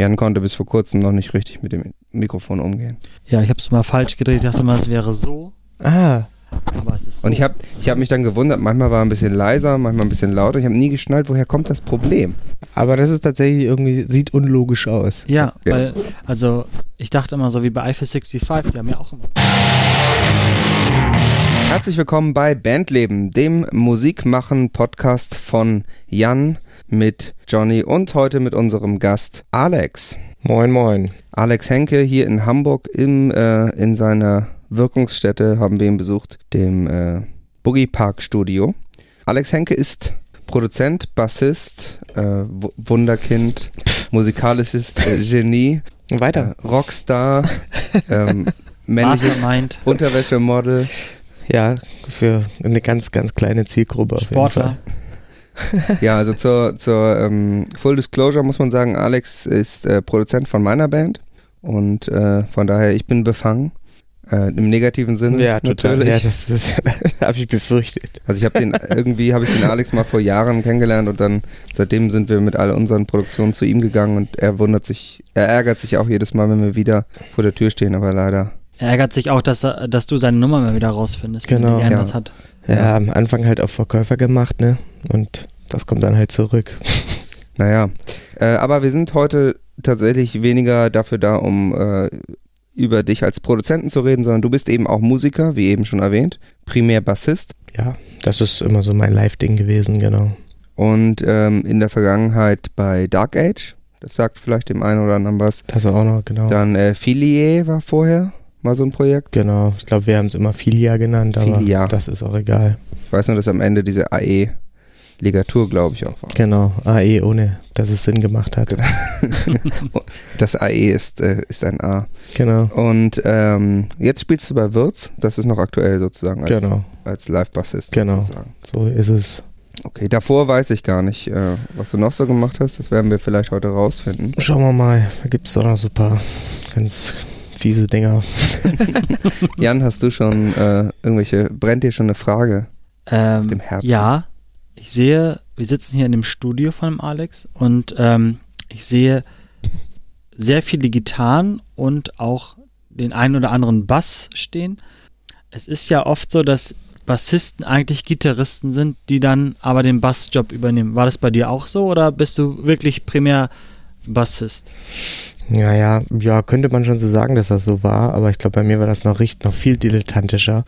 Jan konnte bis vor kurzem noch nicht richtig mit dem Mikrofon umgehen. Ja, ich habe es mal falsch gedreht. Ich dachte mal, es wäre so. Ah. Aber es ist so. Und ich habe ich hab mich dann gewundert, manchmal war ein bisschen leiser, manchmal ein bisschen lauter. Ich habe nie geschnallt, woher kommt das Problem. Aber das ist tatsächlich irgendwie, sieht unlogisch aus. Ja, Ja. weil, also ich dachte immer so wie bei Eiffel 65, die haben ja auch immer so. Herzlich willkommen bei Bandleben, dem Musikmachen-Podcast von Jan mit Johnny und heute mit unserem Gast Alex. Moin, moin. Alex Henke hier in Hamburg im, äh, in seiner Wirkungsstätte haben wir ihn besucht, dem äh, Boogie Park Studio. Alex Henke ist Produzent, Bassist, äh, Wunderkind, musikalisches äh, Genie, Weiter. äh, Rockstar, ähm, männliches Unterwäschemodel. Ja, für eine ganz, ganz kleine Zielgruppe. Sportler. Ja, also zur, zur ähm, Full Disclosure muss man sagen, Alex ist äh, Produzent von meiner Band und äh, von daher ich bin befangen. Äh, Im negativen. Sinne Ja, total. natürlich. Ja, das, das habe ich befürchtet. Also ich habe den irgendwie habe ich den Alex mal vor Jahren kennengelernt und dann seitdem sind wir mit all unseren Produktionen zu ihm gegangen und er wundert sich, er ärgert sich auch jedes Mal, wenn wir wieder vor der Tür stehen, aber leider. Er ärgert sich auch, dass, er- dass du seine Nummer mal wieder rausfindest, wenn Genau. er die geändert Ja. hat. Ja, Ja. am Anfang halt auf Verkäufer gemacht, ne? Und das kommt dann halt zurück. Naja, äh, aber wir sind heute tatsächlich weniger dafür da, um äh, über dich als Produzenten zu reden, sondern du bist eben auch Musiker, wie eben schon erwähnt, primär Bassist Ja, das ist immer so mein Live-Ding gewesen, genau. und ähm, in der Vergangenheit bei Dark Age, das sagt vielleicht dem einen oder anderen was. Das auch noch, genau. Dann äh, Filie war vorher mal so ein Projekt. Genau. Ich glaube, wir haben es immer Filia genannt, aber Filia. das ist auch egal. Ich weiß nur, dass am Ende diese AE-Ligatur, glaube ich, auch war. Genau. AE ohne, dass es Sinn gemacht hat. Das AE ist, äh, ist ein A. Genau. Und ähm, jetzt spielst du bei Wirtz, das ist noch aktuell sozusagen als, Genau. als Live-Bassist. Genau. Sozusagen. So ist es. Okay, davor weiß ich gar nicht, äh, was du noch so gemacht hast. Das werden wir vielleicht heute rausfinden. Schauen wir mal. Da gibt es doch noch so ein paar ganz fiese Dinger. Jan, hast du schon äh, irgendwelche, brennt dir schon eine Frage Ähm, auf dem Herzen? Ja, ich sehe, wir sitzen hier in dem Studio von dem Alex und ähm, ich sehe sehr viele Gitarren und auch den einen oder anderen Bass stehen. Es ist ja oft so, dass Bassisten eigentlich Gitarristen sind, die dann aber den Bassjob übernehmen. War das bei dir auch so oder bist du wirklich primär Bassist? Ja, ja, könnte man schon so sagen, dass das so war, aber ich glaube, bei mir war das noch richtig, noch viel dilettantischer.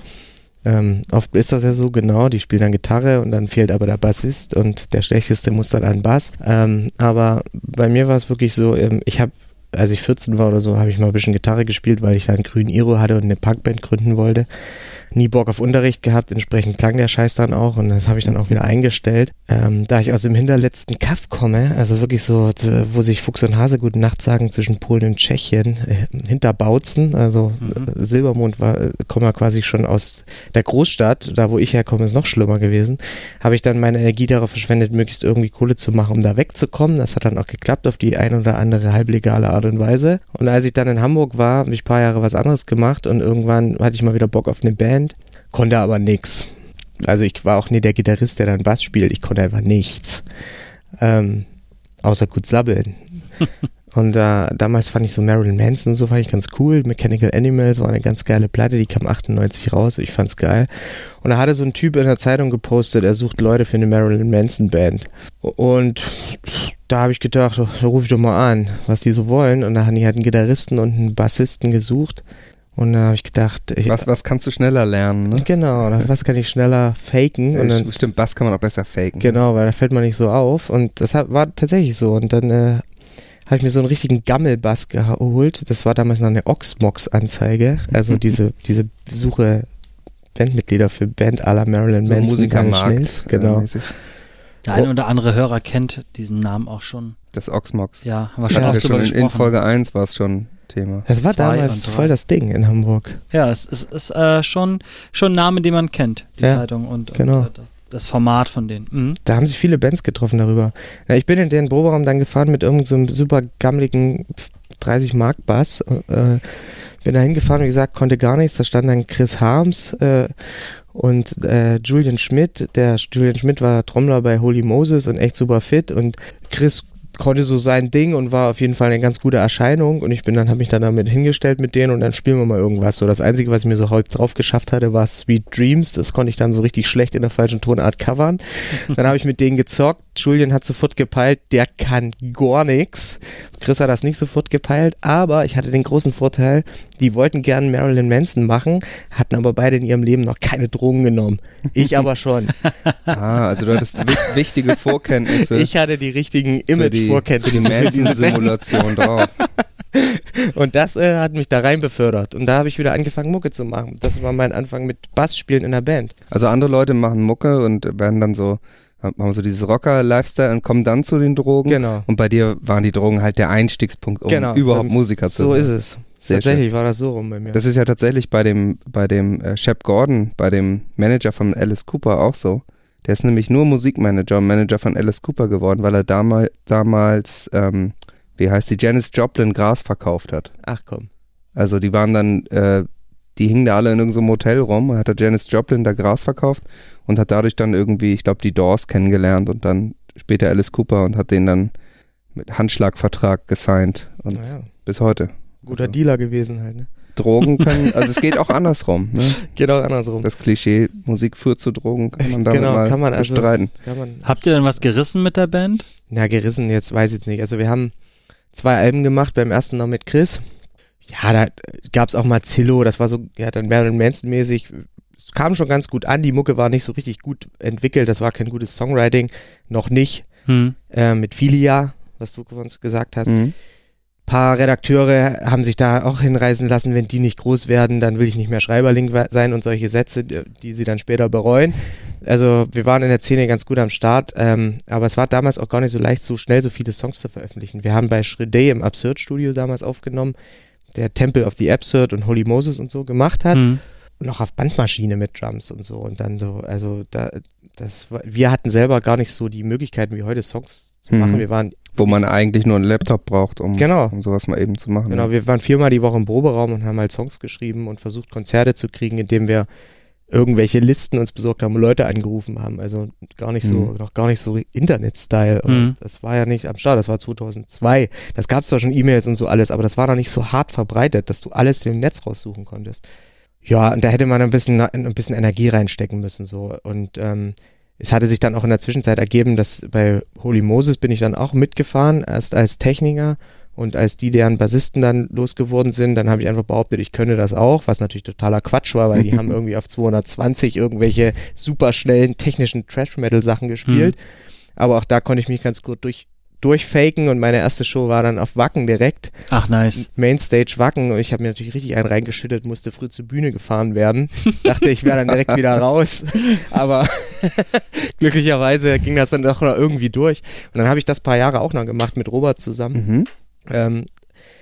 Ähm, oft ist das ja so, genau, die spielen dann Gitarre und dann fehlt aber der Bassist und der Schlechteste muss dann an Bass. Ähm, aber bei mir war es wirklich so, ähm, ich habe, als ich 14 war oder so, habe ich mal ein bisschen Gitarre gespielt, weil ich da einen grünen Iro hatte und eine Punkband gründen wollte. Nie Bock auf Unterricht gehabt, entsprechend klang der Scheiß dann auch und das habe ich dann auch wieder eingestellt. Ähm, da ich aus dem hinterletzten Kaff komme, also wirklich so, wo sich Fuchs und Hase gute Nacht sagen, zwischen Polen und Tschechien, äh, hinter Bautzen, also Mhm. äh, Silbermond war, äh, komme ja quasi schon aus der Großstadt, da wo ich herkomme, ist noch schlimmer gewesen, habe ich dann meine Energie darauf verschwendet, möglichst irgendwie Kohle zu machen, um da wegzukommen. Das hat dann auch geklappt auf die ein oder andere halblegale Art und Weise. Und als ich dann in Hamburg war, habe ich ein paar Jahre was anderes gemacht und irgendwann hatte ich mal wieder Bock auf eine Band, konnte aber nix. Also ich war auch nie der Gitarrist, der dann Bass spielt. Ich konnte einfach nichts. Ähm, außer gut sabbeln. Und äh, damals fand ich so Marilyn Manson und so fand ich ganz cool. Mechanical Animals war eine ganz geile Platte, die kam 98 raus. Ich fand's geil. Und da hatte so ein Typ in der Zeitung gepostet, er sucht Leute für eine Marilyn Manson Band. Und da habe ich gedacht, oh, da ruf ich doch mal an, was die so wollen. Und da haben die halt einen Gitarristen und einen Bassisten gesucht. Und da habe ich gedacht, ich, Was, was kannst du schneller lernen, ne? genau, was kann ich schneller faken? Und dann, Stimmt, Bass kann man auch besser faken. Genau, weil da fällt man nicht so auf. Und das war tatsächlich so. Und dann äh, habe ich mir so einen richtigen Gammelbass geholt. Das war damals noch eine Oxmox-Anzeige. Also diese, diese Suche Bandmitglieder für Band à la Marilyn So Manson. Musikermarkt. Schnills. Genau. Äh. Der eine oder andere Hörer kennt diesen Namen auch schon. Das Oxmox. Ja, haben wir schon wir oft schon in, in. Folge 1 war es schon Thema. Das war Zwei damals voll das Ding in Hamburg. Ja, es ist, ist äh, schon, schon ein Name, den man kennt, die Ja, Zeitung und, genau. und äh, das Format von denen. Mhm. Da haben sich viele Bands getroffen darüber. Ja, ich bin in den Proberaum dann gefahren mit irgendeinem so super gammeligen 30 Mark Bass. Äh, bin da hingefahren, wie gesagt, konnte gar nichts. Da stand dann Chris Harms äh, und äh, Julian Schmidt. Der Julian Schmidt war Trommler bei Holy Moses und echt super fit. Und Chris konnte so sein Ding und war auf jeden Fall eine ganz gute Erscheinung und ich bin dann, habe mich dann damit hingestellt mit denen und dann spielen wir mal irgendwas. So das Einzige, was ich mir so halb drauf geschafft hatte, war Sweet Dreams. Das konnte ich dann so richtig schlecht in der falschen Tonart covern. dann habe ich mit denen gezockt. Julian hat sofort gepeilt, der kann gar nichts. Chris hat das nicht sofort gepeilt, aber ich hatte den großen Vorteil, die wollten gern Marilyn Manson machen, hatten aber beide in ihrem Leben noch keine Drogen genommen. Ich aber schon. ah, also du hattest wichtige Vorkenntnisse. Ich hatte die richtigen Image-Vorkenntnisse. Die Manson-Simulation drauf. Und das äh, hat mich da rein befördert. Und da habe ich wieder angefangen, Mucke zu machen. Das war mein Anfang mit Bassspielen in der Band. Also andere Leute machen Mucke und werden dann so haben so dieses Rocker-Lifestyle und kommen dann zu den Drogen. Genau. Und bei dir waren die Drogen halt der Einstiegspunkt, um genau. überhaupt Musiker zu So werden. ist es. Sehr Tatsächlich schön. war das so rum bei mir. Das ist ja tatsächlich bei dem, bei dem äh, Shep Gordon, bei dem Manager von Alice Cooper auch so. Der ist nämlich nur Musikmanager und Manager von Alice Cooper geworden, weil er damal, damals, ähm, wie heißt die, Janis Joplin Gras verkauft hat. Ach komm. Also die waren dann, äh, die hingen da alle in irgendeinem Hotel rum, hat der Janis Joplin da Gras verkauft und hat dadurch dann irgendwie, ich glaube, die Doors kennengelernt und dann später Alice Cooper und hat den dann mit Handschlagvertrag gesigned und Naja. bis heute. Guter Also, Dealer gewesen halt, ne? Drogen können, also es geht auch andersrum. Ne? Geht auch andersrum. Das Klischee, Musik führt zu Drogen, kann man damit Genau, mal kann man also- bestreiten. Kann man, Habt ihr denn was gerissen mit der Band? na, gerissen jetzt, weiß ich jetzt nicht. Also wir haben zwei Alben gemacht, beim ersten noch mit Chris. Ja, da gab's auch mal Zillow, das war so, ja, dann Marilyn Manson-mäßig. Es kam schon ganz gut an, die Mucke war nicht so richtig gut entwickelt, das war kein gutes Songwriting, noch nicht. Hm. Äh, mit Filia, was du uns gesagt hast. Mhm. Paar Redakteure haben sich da auch hinreißen lassen, wenn die nicht groß werden, dann will ich nicht mehr Schreiberling sein und solche Sätze, die sie dann später bereuen. Also wir waren in der Szene ganz gut am Start, ähm, aber es war damals auch gar nicht so leicht, so schnell so viele Songs zu veröffentlichen. Wir haben bei Shredday im Absurd Studio damals aufgenommen, der Temple of the Absurd und Holy Moses und so gemacht hat Hm. noch auf Bandmaschine mit Drums und so und dann so, also da, das war, wir hatten selber gar nicht so die Möglichkeiten wie heute Songs zu Mhm. machen. Wir waren Wo man eigentlich nur einen Laptop braucht, um, Genau. um sowas mal eben zu machen. Genau, wir waren viermal die Woche im Proberaum und haben halt Songs geschrieben und versucht, Konzerte zu kriegen, indem wir irgendwelche Listen uns besorgt haben und Leute angerufen haben. Also gar nicht so, Mhm. noch gar nicht so Internet-Style. Und Mhm. das war ja nicht am Start, das war 2002. Das gab zwar schon E-Mails und so alles, aber das war noch nicht so hart verbreitet, dass du alles im Netz raussuchen konntest. Ja, und da hätte man ein bisschen, ein bisschen Energie reinstecken müssen, so. Und, ähm, es hatte sich dann auch in der Zwischenzeit ergeben, dass bei Holy Moses bin ich dann auch mitgefahren, erst als Techniker und als die deren Bassisten dann losgeworden sind, dann habe ich einfach behauptet, ich könne das auch, was natürlich totaler Quatsch war, weil die haben irgendwie auf 220 irgendwelche superschnellen technischen Trash-Metal-Sachen gespielt. Aber auch da konnte ich mich ganz gut durch, durchfaken und meine erste Show war dann auf Wacken direkt. Ach, nice. Mainstage Wacken und ich habe mir natürlich richtig einen reingeschüttet, musste früh zur Bühne gefahren werden. Dachte, ich wäre dann direkt wieder raus. Aber glücklicherweise ging das dann doch noch irgendwie durch. Und dann habe ich das paar Jahre auch noch gemacht mit Robert zusammen. Mhm. Ähm,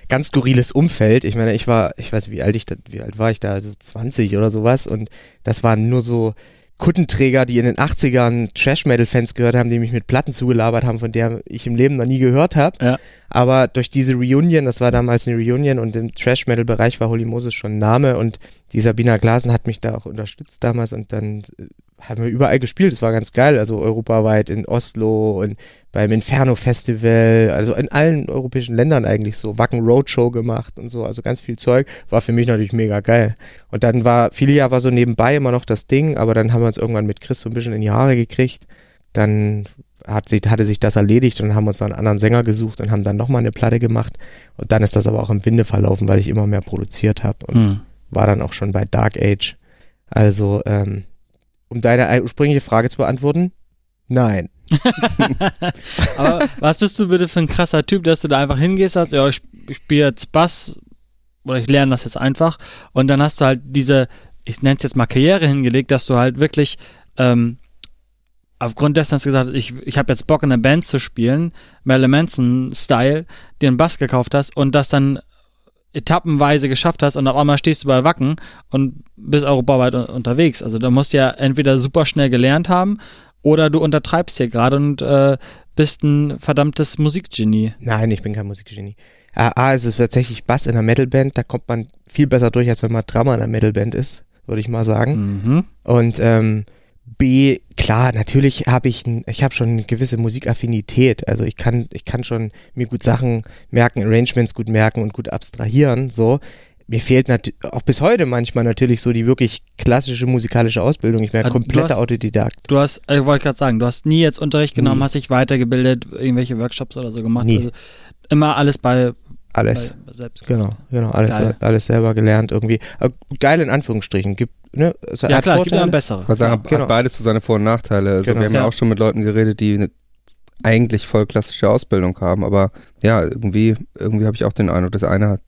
ganz skurriles Umfeld. Ich meine, ich war, ich weiß, wie alt ich da, wie alt war ich da, so 20 oder sowas und das waren nur so Kuttenträger, die in den 80ern Trash-Metal-Fans gehört haben, die mich mit Platten zugelabert haben, von der ich im Leben noch nie gehört habe. Ja. Aber durch diese Reunion, das war damals eine Reunion und im Trash-Metal-Bereich war Holy Moses schon ein Name und die Sabina Glasen hat mich da auch unterstützt damals und dann äh, haben wir überall gespielt. Es war ganz geil, also europaweit in Oslo und beim Inferno Festival, also in allen europäischen Ländern eigentlich so, Wacken Roadshow gemacht und so, also ganz viel Zeug, war für mich natürlich mega geil. Und dann war, viele Jahre war so nebenbei immer noch das Ding, aber dann haben wir uns irgendwann mit Chris so ein bisschen in die Haare gekriegt. Dann hat sich, hatte sich das erledigt und haben uns noch einen anderen Sänger gesucht und haben dann nochmal eine Platte gemacht. Und dann ist das aber auch im Winde verlaufen, weil ich immer mehr produziert habe und Hm. war dann auch schon bei Dark Age. Also, ähm, um deine ursprüngliche Frage zu beantworten, nein. Aber was bist du bitte für ein krasser Typ, dass du da einfach hingehst, sagst, ja, ich, ich spiele jetzt Bass oder ich lerne das jetzt einfach und dann hast du halt diese, ich nenne es jetzt mal Karriere hingelegt, dass du halt wirklich ähm, aufgrund dessen hast du gesagt, ich, ich habe jetzt Bock in einer Band zu spielen, Marilyn Manson-Style, dir einen Bass gekauft hast und das dann etappenweise geschafft hast und auf einmal stehst du bei Wacken und bist europaweit un- unterwegs. Also da musst du ja entweder super schnell gelernt haben oder du untertreibst hier gerade und äh, bist ein verdammtes Musikgenie. Nein, ich bin kein Musikgenie. A, es ist tatsächlich Bass in einer Metalband, da kommt man viel besser durch, als wenn man Drummer in einer Metalband ist, würde ich mal sagen. Mhm. Und ähm, B, klar, natürlich habe ich, ich habe schon eine gewisse Musikaffinität. Also ich kann, ich kann schon mir gut Sachen merken, Arrangements gut merken und gut abstrahieren. So, mir fehlt auch bis heute manchmal natürlich so die wirklich klassische musikalische Ausbildung. Ich bin ja also kompletter Autodidakt. Du hast, ich wollte gerade sagen, du hast nie jetzt Unterricht genommen, nie. hast dich weitergebildet, irgendwelche Workshops oder so gemacht. Nie. Also immer alles bei alles. Selbst genau, genau, alles, alles selber gelernt irgendwie. Geil in Anführungsstrichen. Gibt, ne, also ja klar, Vorteile. gibt immer bessere. Ich sagen, genau. hat beides zu seine Vor- und Nachteile. Also genau. wir haben ja. auch schon mit Leuten geredet, die eine eigentlich voll klassische Ausbildung haben, aber ja, irgendwie, irgendwie habe ich auch den Eindruck, das eine hat,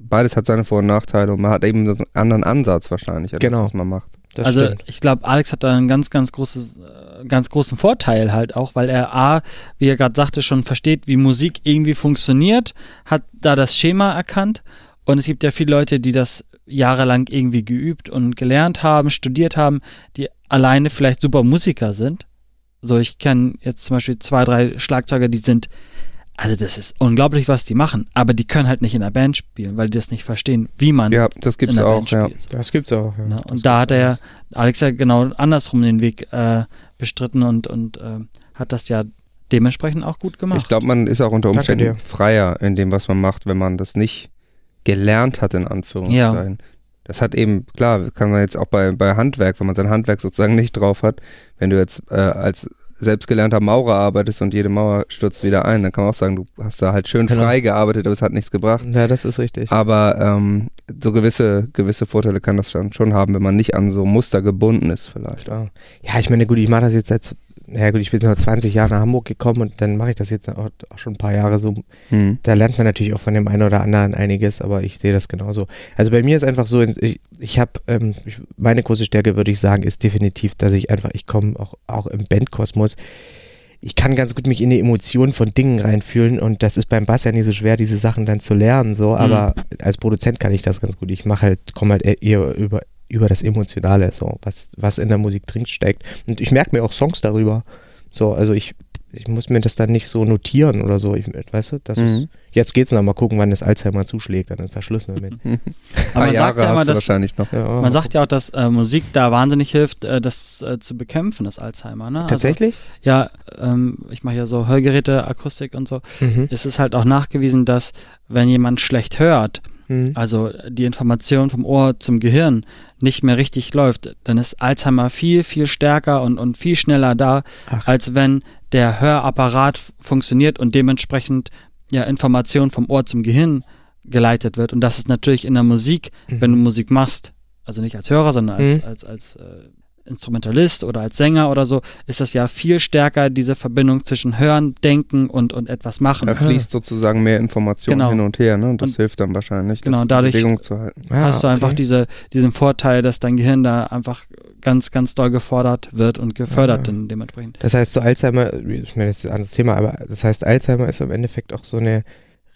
beides hat seine Vor- und Nachteile und man hat eben so einen anderen Ansatz wahrscheinlich, genau. was man macht. Das also stimmt. ich glaube, Alex hat da einen ganz, ganz großes, äh, ganz großen Vorteil halt auch, weil er A, wie er gerade sagte, schon versteht, wie Musik irgendwie funktioniert, hat da das Schema erkannt und es gibt ja viele Leute, die das jahrelang irgendwie geübt und gelernt haben, studiert haben, die alleine vielleicht super Musiker sind. So, ich kenne jetzt zum Beispiel zwei, drei Schlagzeuger, die sind also das ist unglaublich, was die machen, aber die können halt nicht in der Band spielen, weil die das nicht verstehen, wie man ja, das gibt's in der auch, Band spielt. Ja. Das gibt's auch. Ja. Ne? Und da hat er Alex ja genau andersrum den Weg äh, bestritten und, und äh, hat das ja dementsprechend auch gut gemacht. Ich glaube, man ist auch unter Umständen freier in dem, was man macht, wenn man das nicht gelernt hat, in Anführungszeichen. Ja. Das hat eben, klar, kann man jetzt auch bei, bei Handwerk, wenn man sein Handwerk sozusagen nicht drauf hat, wenn du jetzt äh, als selbstgelernter Maurer arbeitest und jede Mauer stürzt wieder ein, dann kann man auch sagen, du hast da halt schön genau. frei gearbeitet, aber es hat nichts gebracht. Ja, das ist richtig. Aber ähm, so gewisse, gewisse Vorteile kann das dann schon haben, wenn man nicht an so Muster gebunden ist vielleicht. Ja, ja ich meine, gut, ich mache das jetzt seit ja gut, ich bin vor 20 Jahren nach Hamburg gekommen und dann mache ich das jetzt auch, auch schon ein paar Jahre so. Mhm. Da lernt man natürlich auch von dem einen oder anderen einiges, aber ich sehe das genauso. Also bei mir ist einfach so, ich, ich habe, ähm, meine große Stärke würde ich sagen, ist definitiv, dass ich einfach, ich komme auch, auch im Bandkosmos, ich kann ganz gut mich in die Emotionen von Dingen reinfühlen und das ist beim Bass ja nicht so schwer, diese Sachen dann zu lernen, so, aber mhm. als Produzent kann ich das ganz gut. Ich mache halt, komme halt eher über, über das Emotionale, so, was, was in der Musik drin steckt. Und ich merke mir auch Songs darüber. So, also ich, ich muss mir das dann nicht so notieren oder so. Ich, weißt du, das mhm. ist, jetzt geht's noch mal gucken, wann das Alzheimer zuschlägt, dann ist da Schluss damit. Aber man Jahre sagt ja immer, dass, wahrscheinlich noch. Ja. Man sagt ja auch, dass äh, Musik da wahnsinnig hilft, äh, das äh, zu bekämpfen, das Alzheimer. Ne? Also, Tatsächlich? ja, ähm, ich mache ja so Hörgeräte, Akustik und so. Mhm. Es ist halt auch nachgewiesen, dass wenn jemand schlecht hört, mhm. also die Information vom Ohr zum Gehirn nicht mehr richtig läuft, dann ist Alzheimer viel, viel stärker und, und viel schneller da, Ach. als wenn der Hörapparat funktioniert und dementsprechend ja Information vom Ohr zum Gehirn geleitet wird. Und das ist natürlich in der Musik, mhm. wenn du Musik machst, also nicht als Hörer, sondern als, mhm. als, als, als äh, Instrumentalist oder als Sänger oder so, ist das ja viel stärker diese Verbindung zwischen Hören, Denken und, und etwas machen. Da fließt sozusagen mehr Information genau. hin und her, ne? Und das und hilft dann wahrscheinlich, genau, dadurch Bewegung zu halten. Ah, hast du okay. einfach diese, diesen Vorteil, dass dein Gehirn da einfach ganz, ganz doll gefordert wird und gefördert ja. dementsprechend. Das heißt, so Alzheimer, ich meine, das ist ein anderes Thema, aber das heißt, Alzheimer ist im Endeffekt auch so eine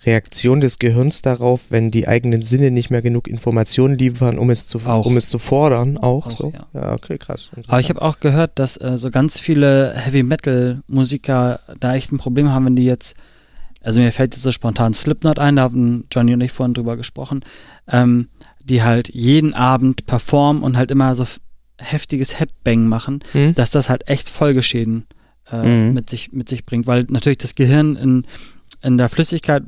Reaktion des Gehirns darauf, wenn die eigenen Sinne nicht mehr genug Informationen liefern, um es zu, auch. um es zu fordern, auch, auch so. Ja. ja, okay, krass. Aber ich habe auch gehört, dass äh, so ganz viele Heavy Metal Musiker da echt ein Problem haben, wenn die jetzt, also mir fällt jetzt so spontan Slipknot ein, da haben Johnny und ich vorhin drüber gesprochen, ähm, die halt jeden Abend performen und halt immer so heftiges Headbang machen, mhm. dass das halt echt Folgeschäden äh, mhm. mit sich mit sich bringt, weil natürlich das Gehirn in in der Flüssigkeit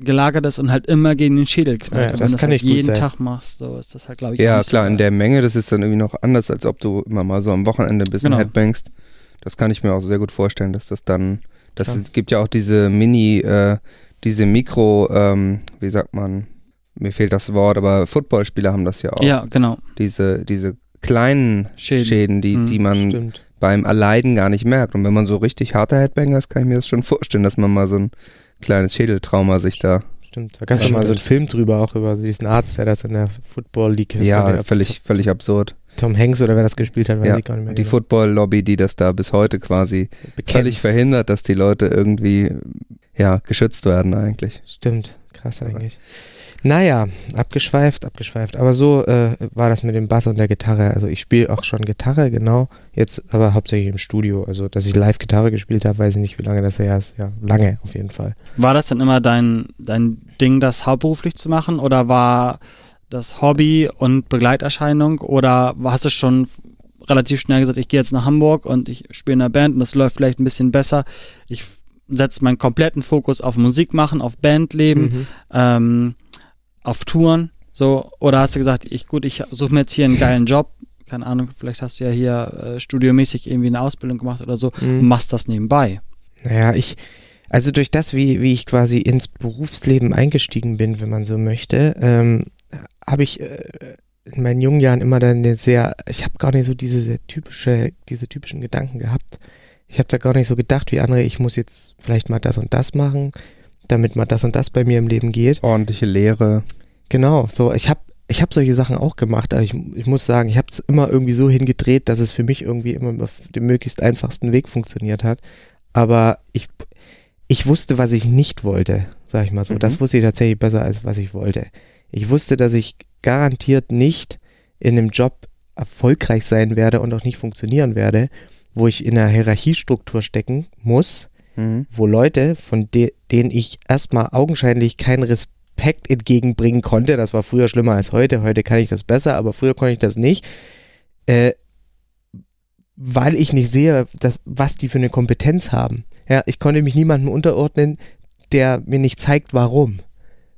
gelagert ist und halt immer gegen den Schädel knallt. Ja, das kann halt nicht jeden Tag machst, so ist das halt, glaube ich. Ja, klar, so in der Menge, das ist dann irgendwie noch anders, als ob du immer mal so am Wochenende ein bisschen genau. headbangst. Das kann ich mir auch sehr gut vorstellen, dass das dann, das ja. ist, gibt ja auch diese Mini, äh, diese Mikro, ähm, wie sagt man, mir fehlt das Wort, aber Footballspieler haben das ja auch. Ja, genau. Diese, diese kleinen Schäden, Schäden die, mhm, die man stimmt. beim Erleiden gar nicht merkt. Und wenn man so richtig harter Headbanger ist, kann ich mir das schon vorstellen, dass man mal so ein kleines Schädeltrauma sich da. Stimmt, da gab es ja mal so einen Film drüber, auch über diesen Arzt, der das in der Football League ist. Ja, völlig, völlig absurd. Tom Hanks oder wer das gespielt hat, weiß ja, ich gar nicht mehr. Die genau. Football-Lobby, die das da bis heute quasi Bekämpft. völlig verhindert, dass die Leute irgendwie ja, geschützt werden eigentlich. Stimmt, krass eigentlich. Naja, abgeschweift, abgeschweift. Aber so äh, war das mit dem Bass und der Gitarre. Also ich spiele auch schon Gitarre, genau. Jetzt aber hauptsächlich im Studio. Also, dass ich live Gitarre gespielt habe, weiß ich nicht, wie lange das her ist. Ja, lange auf jeden Fall. War das dann immer dein, dein Ding, das hauptberuflich zu machen? Oder war das Hobby und Begleiterscheinung? Oder hast du schon relativ schnell gesagt, ich gehe jetzt nach Hamburg und ich spiele in einer Band und das läuft vielleicht ein bisschen besser. Ich setze meinen kompletten Fokus auf Musik machen, auf Bandleben, Mhm. ähm, auf Touren. So, oder hast du gesagt, ich gut, ich suche mir jetzt hier einen geilen Job. Keine Ahnung, vielleicht hast du ja hier äh, studiomäßig irgendwie eine Ausbildung gemacht oder so Mhm. und machst das nebenbei. Naja, ich, also durch das, wie, wie ich quasi ins Berufsleben eingestiegen bin, wenn man so möchte, ähm, habe ich äh, in meinen jungen Jahren immer dann eine sehr, ich habe gar nicht so diese sehr typische, diese typischen Gedanken gehabt. Ich habe da gar nicht so gedacht wie andere, ich muss jetzt vielleicht mal das und das machen, damit mal das und das bei mir im Leben geht. Ordentliche Lehre. Genau, so ich habe ich habe solche Sachen auch gemacht, aber ich, ich muss sagen, ich habe es immer irgendwie so hingedreht, dass es für mich irgendwie immer auf dem möglichst einfachsten Weg funktioniert hat. Aber ich, ich wusste, was ich nicht wollte, sag ich mal so. Mhm. Das wusste ich tatsächlich besser, als was ich wollte. Ich wusste, dass ich garantiert nicht in einem Job erfolgreich sein werde und auch nicht funktionieren werde, wo ich in einer Hierarchiestruktur stecken muss, Mhm. wo Leute, von de denen ich erstmal augenscheinlich keinen Respekt entgegenbringen konnte, das war früher schlimmer als heute, heute kann ich das besser, aber früher konnte ich das nicht, äh, weil ich nicht sehe, dass, was die für eine Kompetenz haben. Ja, ich konnte mich niemandem unterordnen, der mir nicht zeigt, warum.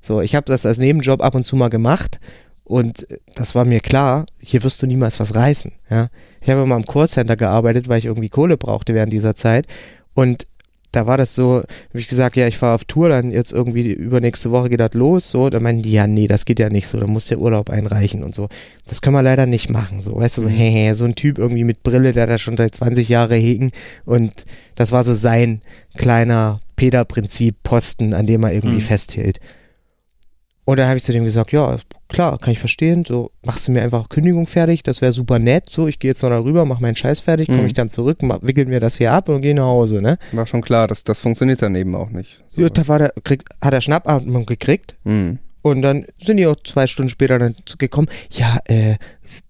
So, ich habe das als Nebenjob ab und zu mal gemacht und das war mir klar, hier wirst du niemals was reißen. Ja, ich habe immer im Callcenter gearbeitet, weil ich irgendwie Kohle brauchte während dieser Zeit und da war das so, habe ich gesagt, ja, ich fahre auf Tour, dann jetzt irgendwie übernächste Woche geht das los, so, dann meinen die, ja, nee, das geht ja nicht so, da musst du ja Urlaub einreichen und so. Das können wir leider nicht machen, so, weißt du, so, Mhm. hehe, so ein Typ irgendwie mit Brille, der da schon seit 20 Jahre hegen und das war so sein kleiner Peter-Prinzip-Posten, an dem er irgendwie Mhm. festhielt. Und dann habe ich zu dem gesagt, ja, klar, kann ich verstehen, so, machst du mir einfach Kündigung fertig, das wäre super nett, so, ich gehe jetzt noch darüber, mach meinen Scheiß fertig, komme Mhm. ich dann zurück, wickel mir das hier ab und gehe nach Hause, ne? War schon klar, dass das funktioniert dann eben auch nicht. So. Ja, da war der, krieg, hat er Schnappatmung gekriegt Mhm. und dann sind die auch zwei Stunden später dann gekommen, ja, äh,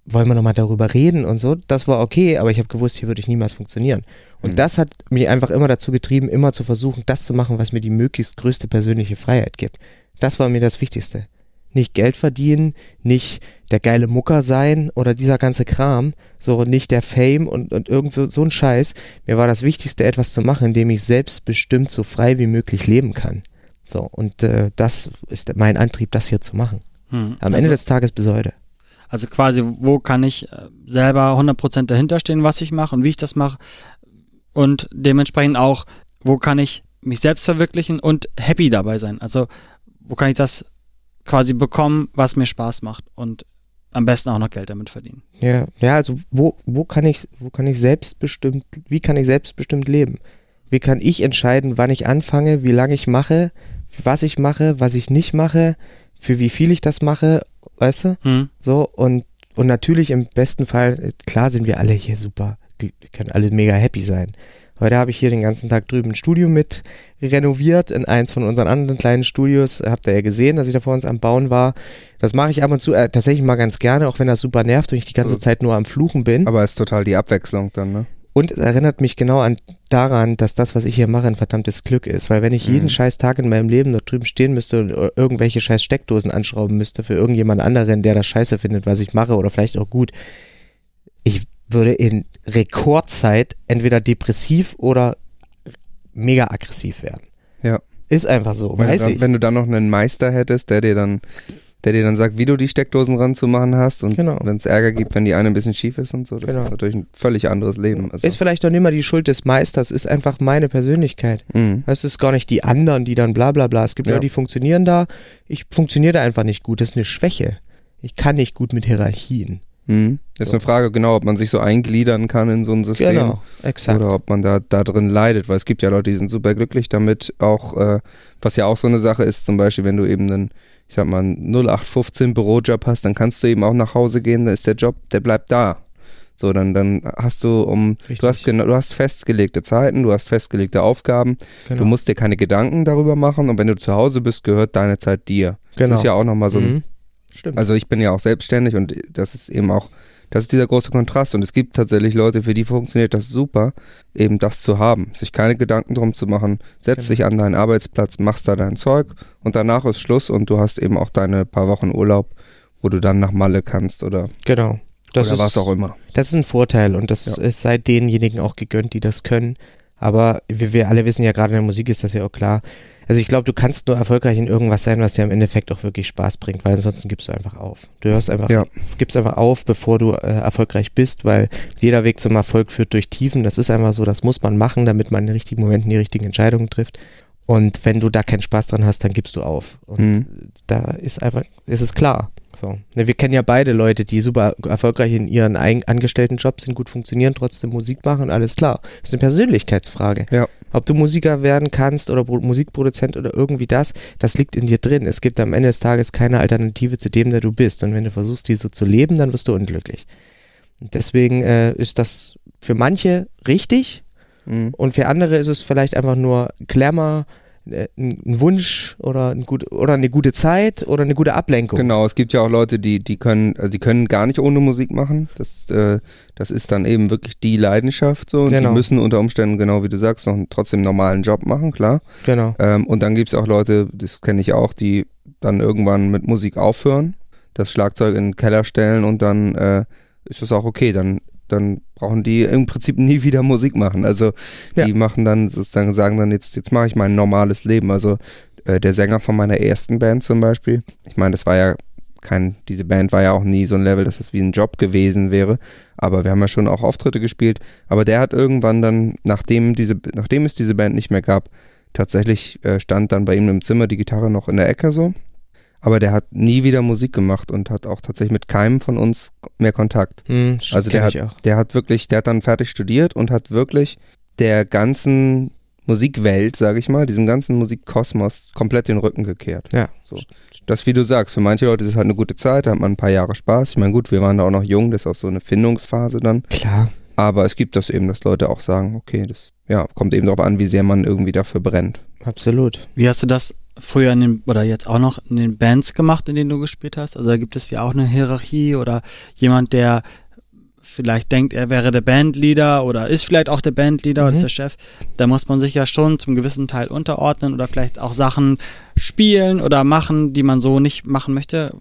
wollen wir nochmal darüber reden und so. Das war okay, aber ich habe gewusst, hier würde ich niemals funktionieren. Und Mhm. das hat mich einfach immer dazu getrieben, immer zu versuchen, das zu machen, was mir die möglichst größte persönliche Freiheit gibt. Das war mir das Wichtigste. Nicht Geld verdienen, nicht der geile Mucker sein oder dieser ganze Kram, so nicht der Fame und, und irgend so, so ein Scheiß. Mir war das Wichtigste, etwas zu machen, in dem ich selbstbestimmt so frei wie möglich leben kann. So, und äh, das ist mein Antrieb, das hier zu machen. Hm. Am also, Ende des Tages bis heute. also quasi, wo kann ich äh, selber 100% dahinter stehen, was ich mache und wie ich das mache und dementsprechend auch, wo kann ich mich selbst verwirklichen und happy dabei sein. Also, wo kann ich das quasi bekommen, was mir Spaß macht und am besten auch noch Geld damit verdienen. Ja, ja, also wo, wo kann ich, wo kann ich selbstbestimmt, wie kann ich selbstbestimmt leben? Wie kann ich entscheiden, wann ich anfange, wie lange ich mache, was ich mache, was ich nicht mache, für wie viel ich das mache, weißt du? Hm. So, und, und natürlich im besten Fall, klar sind wir alle hier super, wir können alle mega happy sein. Heute habe ich hier den ganzen Tag drüben ein Studio mit renoviert in eins von unseren anderen kleinen Studios. Habt ihr ja gesehen, dass ich da vor uns am Bauen war. Das mache ich ab und zu äh, tatsächlich mal ganz gerne, auch wenn das super nervt und ich die ganze Also- Zeit nur am Fluchen bin. Aber ist total die Abwechslung dann, ne? Und es erinnert mich genau an daran, dass das, was ich hier mache, ein verdammtes Glück ist. Weil wenn ich jeden Mhm. scheiß Tag in meinem Leben dort drüben stehen müsste und äh, irgendwelche scheiß Steckdosen anschrauben müsste für irgendjemand anderen, der das scheiße findet, was ich mache oder vielleicht auch gut, ich würde in Rekordzeit entweder depressiv oder mega aggressiv werden. Ja. Ist einfach so, Wenn, weiß du dann, ich. wenn du dann noch einen Meister hättest, der dir dann, der dir dann sagt, wie du die Steckdosen ranzumachen hast und Genau. wenn es Ärger gibt, wenn die eine ein bisschen schief ist und so, das Genau. ist natürlich ein völlig anderes Leben. Also, Ist vielleicht auch nicht mal die Schuld des Meisters, ist einfach meine Persönlichkeit. Mhm. Es ist gar nicht die anderen, die dann bla bla bla. Es gibt Ja. Leute, die funktionieren da. Ich funktioniere da einfach nicht gut. Das ist eine Schwäche. Ich kann nicht gut mit Hierarchien. Mhm. Das ist So. eine Frage, genau, ob man sich so eingliedern kann in so ein System. Genau, exakt. Oder ob man da, da drin leidet, weil es gibt ja Leute, die sind super glücklich damit, auch, äh, was ja auch so eine Sache ist, zum Beispiel, wenn du eben einen, ich sag mal, einen 0815 Bürojob hast, dann kannst du eben auch nach Hause gehen, dann ist der Job, der bleibt da. So, dann, dann hast du um, Richtig. du hast genau, du hast festgelegte Zeiten, du hast festgelegte Aufgaben, genau. du musst dir keine Gedanken darüber machen und wenn du zu Hause bist, gehört deine Zeit dir. genau. Das ist ja auch nochmal so ein, Mhm. Stimmt. also ich bin ja auch selbstständig und das ist eben auch, das ist dieser große Kontrast und es gibt tatsächlich Leute, für die funktioniert das super, eben das zu haben, sich keine Gedanken drum zu machen, setz Genau. dich an deinen Arbeitsplatz, machst da dein Zeug und danach ist Schluss und du hast eben auch deine paar Wochen Urlaub, wo du dann nach Malle kannst oder genau. Das oder ist, was auch immer. Das ist ein Vorteil und das Ja. ist sei denjenigen auch gegönnt, die das können. Aber wir, wir alle wissen ja gerade in der Musik ist das ja auch klar. Also ich glaube, du kannst nur erfolgreich in irgendwas sein, was dir am Endeffekt auch wirklich Spaß bringt, weil ansonsten gibst du einfach auf. Du hörst einfach, Ja. gibst einfach auf, bevor du äh, erfolgreich bist, weil jeder Weg zum Erfolg führt durch Tiefen. Das ist einfach so, das muss man machen, damit man in den richtigen Momenten die richtigen Entscheidungen trifft. Und wenn du da keinen Spaß dran hast, dann gibst du auf. Und Mhm. da ist einfach, ist es klar. So. Ne, wir kennen ja beide Leute, die super erfolgreich in ihren angestellten Jobs sind, gut funktionieren, trotzdem Musik machen, alles klar. Das ist eine Persönlichkeitsfrage. Ja. Ob du Musiker werden kannst oder Pro- Musikproduzent oder irgendwie das, das liegt in dir drin. Es gibt am Ende des Tages keine Alternative zu dem, der du bist. Und wenn du versuchst, die so zu leben, dann wirst du unglücklich. Deswegen äh, ist das für manche richtig Mhm. und für andere ist es vielleicht einfach nur Glamour, äh, ein ein Wunsch oder, ein gut, oder eine gute Zeit oder eine gute Ablenkung. Genau, es gibt ja auch Leute, die, die können, also die können gar nicht ohne Musik machen. Das, äh, das ist dann eben wirklich die Leidenschaft so. Und Genau. die müssen unter Umständen, genau wie du sagst, noch einen, trotzdem einen normalen Job machen, klar. Genau. Ähm, und dann gibt's auch Leute, das kenne ich auch, die dann irgendwann mit Musik aufhören, das Schlagzeug in den Keller stellen und dann äh, ist das auch okay. Dann, dann brauchen die im Prinzip nie wieder Musik machen. Also die Ja. machen dann sozusagen, sagen dann jetzt, jetzt mache ich mein normales Leben. Also äh, der Sänger von meiner ersten Band zum Beispiel, ich meine, das war ja kein, diese Band war ja auch nie so ein Level, dass das wie ein Job gewesen wäre. Aber wir haben ja schon auch Auftritte gespielt. Aber der hat irgendwann dann, nachdem diese, nachdem es diese Band nicht mehr gab, tatsächlich äh, stand dann bei ihm im Zimmer die Gitarre noch in der Ecke so. Aber der hat nie wieder Musik gemacht und hat auch tatsächlich mit keinem von uns mehr Kontakt. Hm, Also der hat, der hat wirklich, der hat dann fertig studiert und hat wirklich der ganzen Musikwelt, sage ich mal, diesem ganzen Musikkosmos komplett den Rücken gekehrt. Ja. So. Das, wie du sagst, für manche Leute ist es halt eine gute Zeit, da hat man ein paar Jahre Spaß. Ich meine, gut, wir waren da auch noch jung, das ist auch so eine Findungsphase dann. Klar. Aber es gibt das eben, dass Leute auch sagen, okay, das ja, kommt eben darauf an, wie sehr man irgendwie dafür brennt. Absolut. Wie hast du das früher in den, oder jetzt auch noch in den Bands gemacht, in denen du gespielt hast? Also da gibt es ja auch eine Hierarchie oder jemand, der vielleicht denkt, er wäre der Bandleader oder ist vielleicht auch der Bandleader oder Mhm. ist der Chef. Da muss man sich ja schon zum gewissen Teil unterordnen oder vielleicht auch Sachen spielen oder machen, die man so nicht machen möchte.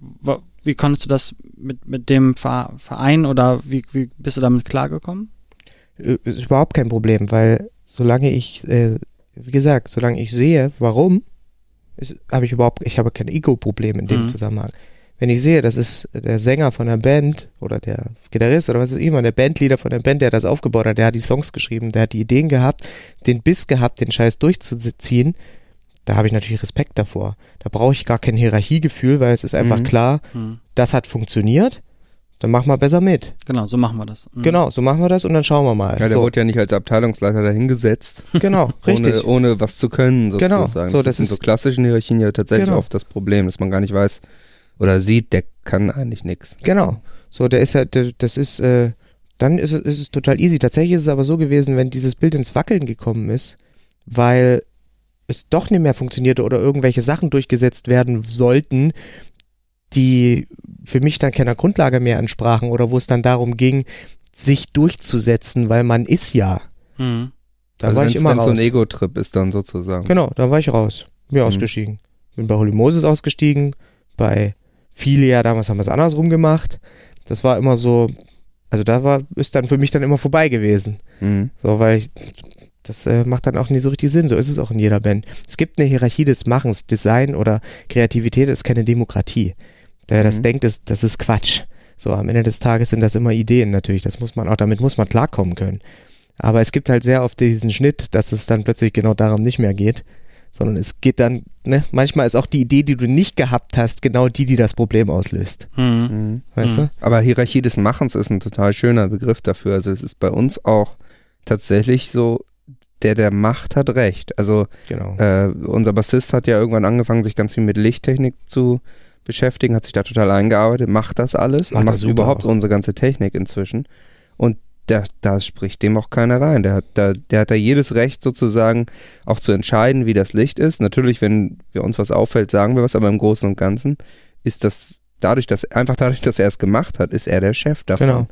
Wie konntest du das mit, mit dem Ver- Verein oder wie, wie bist du damit klargekommen? Äh, Ist überhaupt kein Problem, weil solange ich, äh, wie gesagt, solange ich sehe, warum, habe ich überhaupt, ich habe kein Ego-Problem in dem Mhm. Zusammenhang. Wenn ich sehe, das ist der Sänger von der Band oder der Gitarrist oder was ist immer, der Bandleader von der Band, der das aufgebaut hat, der hat die Songs geschrieben, der hat die Ideen gehabt, den Biss gehabt, den Scheiß durchzuziehen, da habe ich natürlich Respekt davor. Da brauche ich gar kein Hierarchiegefühl, weil es ist einfach Mhm. klar, Hm. das hat funktioniert, dann mach mal besser mit. Genau, so machen wir das. Hm. Genau, so machen wir das und dann schauen wir mal. Ja, der so, wurde ja nicht als Abteilungsleiter genau, dahingesetzt, richtig. ohne, ohne was zu können Genau, sozusagen. so, das, das ist in so klassischen Hierarchien ja tatsächlich Genau. oft das Problem, dass man gar nicht weiß oder sieht, der kann eigentlich nichts. Genau. So, der ist ja, der, das ist, äh, dann ist es, ist es total easy. Tatsächlich ist es aber so gewesen, wenn dieses Bild ins Wackeln gekommen ist, weil es doch nicht mehr funktionierte oder irgendwelche Sachen durchgesetzt werden sollten, die für mich dann keiner Grundlage mehr entsprachen oder wo es dann darum ging, sich durchzusetzen, weil man ist ja. Hm. Da also war ich immer raus. so ein Ego-Trip ist dann sozusagen. Genau, da war ich raus. Bin Mhm. ausgestiegen. Bin bei Holy Moses ausgestiegen, bei Filia, damals haben wir es andersrum gemacht. Das war immer so, also da war, ist dann für mich dann immer vorbei gewesen. Mhm. So, weil ich, das äh, macht dann auch nie so richtig Sinn. So ist es auch in jeder Band. Es gibt eine Hierarchie des Machens. Design oder Kreativität ist keine Demokratie. Der das Mhm. denkt, ist, das ist Quatsch. So, am Ende des Tages sind das immer Ideen natürlich. Das muss man auch, damit muss man klarkommen können. Aber es gibt halt sehr oft diesen Schnitt, dass es dann plötzlich genau darum nicht mehr geht. Sondern es geht dann, ne, manchmal ist auch die Idee, die du nicht gehabt hast, genau die, die das Problem auslöst. Hm. Mhm. Weißt Mhm. Aber Hierarchie des Machens ist ein total schöner Begriff dafür. Also es ist bei uns auch tatsächlich so, der, der macht, hat recht. Also du? Genau. äh, unser Bassist hat ja irgendwann angefangen, sich ganz viel mit Lichttechnik zu beschäftigen, hat sich da total eingearbeitet, macht das alles Macht und macht überhaupt auch. unsere ganze Technik inzwischen. Und da, da spricht dem auch keiner rein. Der hat, da, der hat da jedes Recht sozusagen auch zu entscheiden, wie das Licht ist. Natürlich, wenn wir uns was auffällt, sagen wir was, aber im Großen und Ganzen ist das dadurch, dass einfach dadurch, dass er es gemacht hat, ist er der Chef davon. Genau.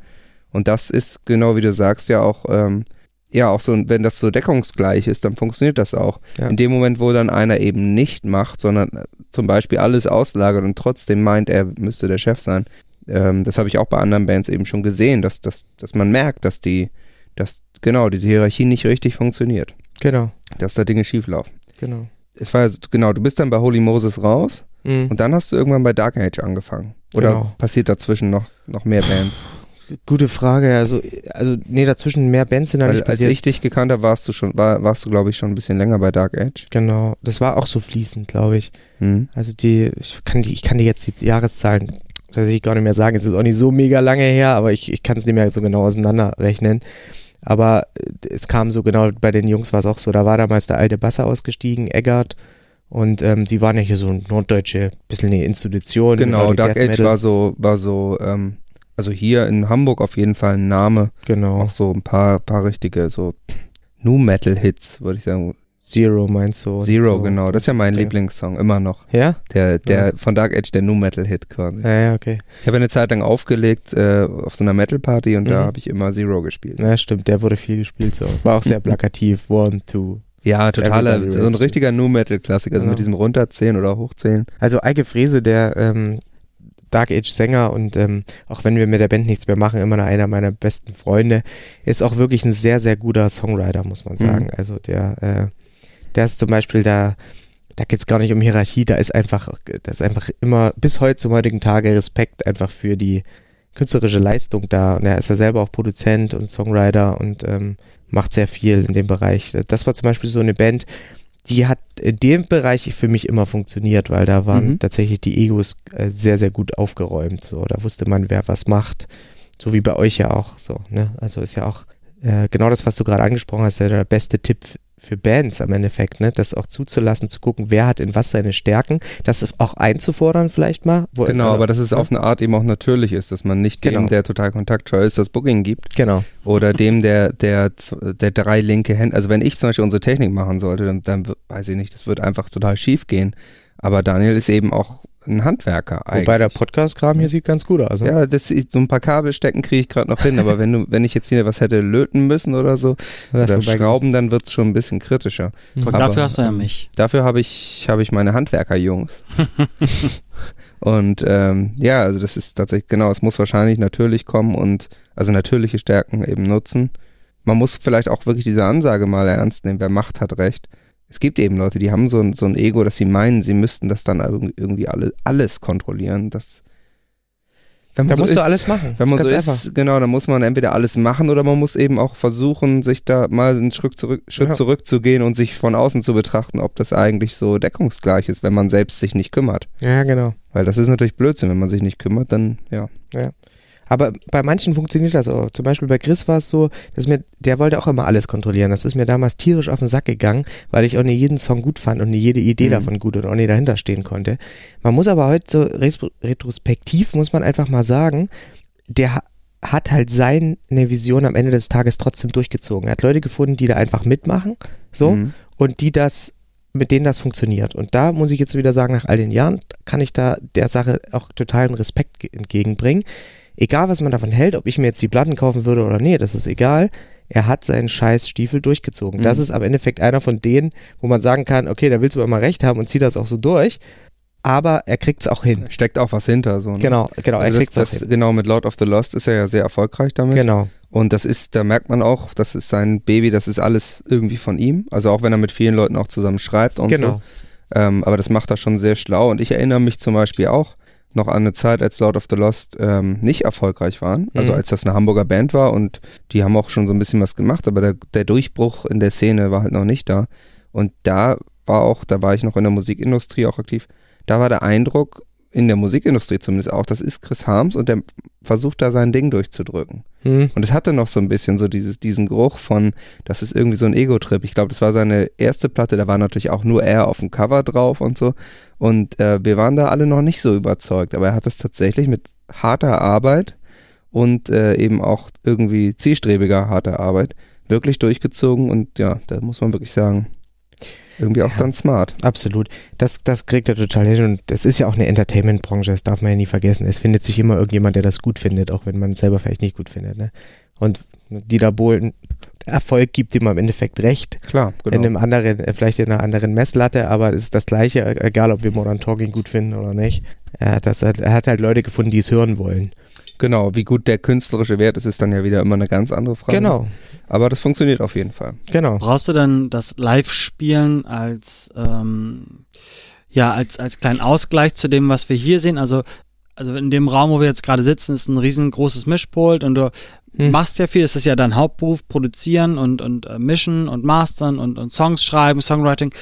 Und das ist genau wie du sagst ja auch ähm, ja auch so, wenn das so deckungsgleich ist, dann funktioniert das auch. Ja. In dem Moment, wo dann einer eben nicht macht, sondern äh, zum Beispiel alles auslagert und trotzdem meint, er müsste der Chef sein, ähm, das habe ich auch bei anderen Bands eben schon gesehen, dass, dass, dass man merkt, dass die, dass genau diese Hierarchie nicht richtig funktioniert. Genau, Dass da Dinge schieflaufen. genau. Es war genau, du bist dann bei Holy Moses raus Mhm. und dann hast du irgendwann bei Dark Age angefangen. Oder Genau. passiert dazwischen noch, noch mehr Bands? Gute Frage. Also, also nee, dazwischen mehr Bands sind da Weil nicht als passiert. ich dich gekannt habe, warst du schon, war, warst du, glaube ich, schon ein bisschen länger bei Dark Age. Genau, das war auch so fließend, glaube ich. Hm. Also die, ich kann die, ich kann dir jetzt die Jahreszahlen tatsächlich gar nicht mehr sagen. Es ist auch nicht so mega lange her, aber ich, ich kann es nicht mehr so genau auseinanderrechnen. Aber äh, es kam so genau, bei den Jungs war es auch so, da war damals der alte Basser ausgestiegen, Eggert. Und ähm, die waren ja hier so norddeutsche, bisschen eine Institution. Genau, Dark Death Age Metal. war so, war so, ähm, also hier in Hamburg auf jeden Fall ein Name. Genau, Auch so ein paar, paar richtige, so Nu Metal Hits, würde ich sagen. Zero meinst du? Zero, so. genau. Das ist ja mein der- Lieblingssong, immer noch. Ja? Der, der von Dark Age, der Nu Metal Hit quasi. Ja, ja, okay. Ich habe eine Zeit lang aufgelegt äh, auf so einer Metal Party und da Mhm. habe ich immer Zero gespielt. Ja, stimmt, der wurde viel gespielt so. War auch sehr plakativ. One, two. Ja, totaler, so ein richtiger Nu Metal Klassiker, also Genau. mit diesem Runterzählen oder Hochzählen. Also Eike Frese, der ähm, Dark Age Sänger und ähm, auch wenn wir mit der Band nichts mehr machen, immer noch einer meiner besten Freunde, ist auch wirklich ein sehr, sehr guter Songwriter, muss man sagen. Mhm. Also der, äh, der ist zum Beispiel da, da geht's gar nicht um Hierarchie, da ist einfach, da ist einfach immer bis heute zum heutigen Tage Respekt einfach für die künstlerische Leistung da. Und er ist ja selber auch Produzent und Songwriter und ähm, macht sehr viel in dem Bereich. Das war zum Beispiel so eine Band, die hat in dem Bereich für mich immer funktioniert, weil da waren Mhm. tatsächlich die Egos äh, sehr, sehr gut aufgeräumt. So, da wusste man, wer was macht. So wie bei euch ja auch so. Ne? Also ist ja auch äh, genau das, was du gerade angesprochen hast, ja der beste Tipp für Bands am Endeffekt, ne? Das auch zuzulassen, zu gucken, wer hat in was seine Stärken, das auch einzufordern vielleicht mal. Genau, aber dass es auf eine Art eben auch natürlich ist, dass man nicht Genau. dem, der total kontaktscheu ist, das Booking gibt Genau. oder dem, der, der, der drei linke Hände, also wenn ich zum Beispiel unsere Technik machen sollte, dann, dann weiß ich nicht, das wird einfach total schief gehen. Aber Daniel ist eben auch ein Handwerker eigentlich. Wobei der Podcast-Kram hier sieht ganz gut aus. ne? ja, das, ist- so ein paar Kabel stecken kriege ich gerade noch hin, aber wenn du, wenn ich jetzt hier was hätte löten müssen oder so, oder schrauben, dann wird's schon ein bisschen kritischer. Mhm. Und Aber, dafür hast du ja ähm, mich. Dafür habe ich, habe ich meine Handwerkerjungs. und ähm, ja, also das ist tatsächlich, genau, es muss wahrscheinlich natürlich kommen und also natürliche Stärken eben nutzen. Man muss vielleicht auch wirklich diese Ansage mal ernst nehmen, wer Macht hat Recht. Es gibt eben Leute, die haben so ein, so ein Ego, dass sie meinen, sie müssten das dann irgendwie- alle, alles kontrollieren. Das, wenn Da man so musst du ist- alles machen. wenn man so einfach. ist, genau, dann muss man entweder alles machen oder man muss eben auch versuchen, sich da mal einen Schritt, zurück, Schritt Ja. zurückzugehen und sich von außen zu betrachten, ob das eigentlich so deckungsgleich ist, wenn man selbst sich nicht kümmert. Ja, genau. Weil das ist natürlich Blödsinn, wenn man sich nicht kümmert, dann ja. Aber bei manchen funktioniert das auch. Zum Beispiel bei Chris war es so, dass mir, der wollte auch immer alles kontrollieren. Das ist mir damals tierisch auf den Sack gegangen, weil ich auch nicht jeden Song gut fand und nicht jede Idee Mhm. davon gut und auch nicht dahinter stehen konnte. Man muss aber heute so retrospektiv, muss man einfach mal sagen, der ha- hat halt seine Vision am Ende des Tages trotzdem durchgezogen. Er hat Leute gefunden, die da einfach mitmachen, so, Mhm. und die das, mit denen das funktioniert. Und da muss ich jetzt wieder sagen, nach all den Jahren kann ich da der Sache auch totalen Respekt ge- entgegenbringen. Egal, was man davon hält, ob ich mir jetzt die Platten kaufen würde oder nee, das ist egal. Er hat seinen scheiß Stiefel durchgezogen. Mhm. Das ist am Endeffekt einer von denen, wo man sagen kann, okay, da willst du aber mal recht haben und zieht das auch so durch. Aber er kriegt es auch hin. Steckt auch was hinter. So, ne? Genau, genau, Also er kriegt es auch hin. genau, mit Lord of the Lost ist er ja sehr erfolgreich damit. Genau. Und das ist, da merkt man auch, das ist sein Baby, das ist alles irgendwie von ihm. Also auch wenn er mit vielen Leuten auch zusammen schreibt und Genau. so. Ähm, aber das macht er schon sehr schlau. Und ich erinnere mich zum Beispiel auch noch an eine Zeit, als Lord of the Lost ähm, nicht erfolgreich waren. Also Mhm. als das eine Hamburger Band war und die haben auch schon so ein bisschen was gemacht, aber der, der Durchbruch in der Szene war halt noch nicht da. Und da war auch, da war ich noch in der Musikindustrie auch aktiv, da war der Eindruck, in der Musikindustrie zumindest auch, das ist Chris Harms und der versucht da sein Ding durchzudrücken. Hm. Und es hatte noch so ein bisschen so dieses, diesen Geruch von, das ist irgendwie so ein Ego-Trip. Ich glaube, das war seine erste Platte, da war natürlich auch nur er auf dem Cover drauf und so. Und äh, wir waren da alle noch nicht so überzeugt, aber er hat das tatsächlich mit harter Arbeit und äh, eben auch irgendwie zielstrebiger harter Arbeit wirklich durchgezogen und ja, da muss man wirklich sagen, irgendwie auch Ja. dann smart. Absolut. Das, das kriegt er total hin und das ist ja auch eine Entertainment-Branche, das darf man ja nie vergessen. Es findet sich immer irgendjemand, der das gut findet, auch wenn man es selber vielleicht nicht gut findet. Ne? Und Dieter Bohlen, Erfolg gibt ihm am Endeffekt recht. Klar, In genau. einem anderen, äh, vielleicht in einer anderen Messlatte, aber es ist das Gleiche, äh, egal ob wir Modern Talking gut finden oder nicht. Er hat, das, er hat halt Leute gefunden, die es hören wollen. Genau, wie gut der künstlerische Wert ist, ist dann ja wieder immer eine ganz andere Frage. Genau, Aber das funktioniert auf jeden Fall. genau. Brauchst du dann das Live-Spielen als, ähm, ja, als, als kleinen Ausgleich zu dem, was wir hier sehen? Also, also in dem Raum, wo wir jetzt gerade sitzen, ist ein riesengroßes Mischpult und du Hm. machst ja viel. Es ist ja dein Hauptberuf, produzieren und, und äh, mischen und mastern und, und Songs schreiben, Songwriting.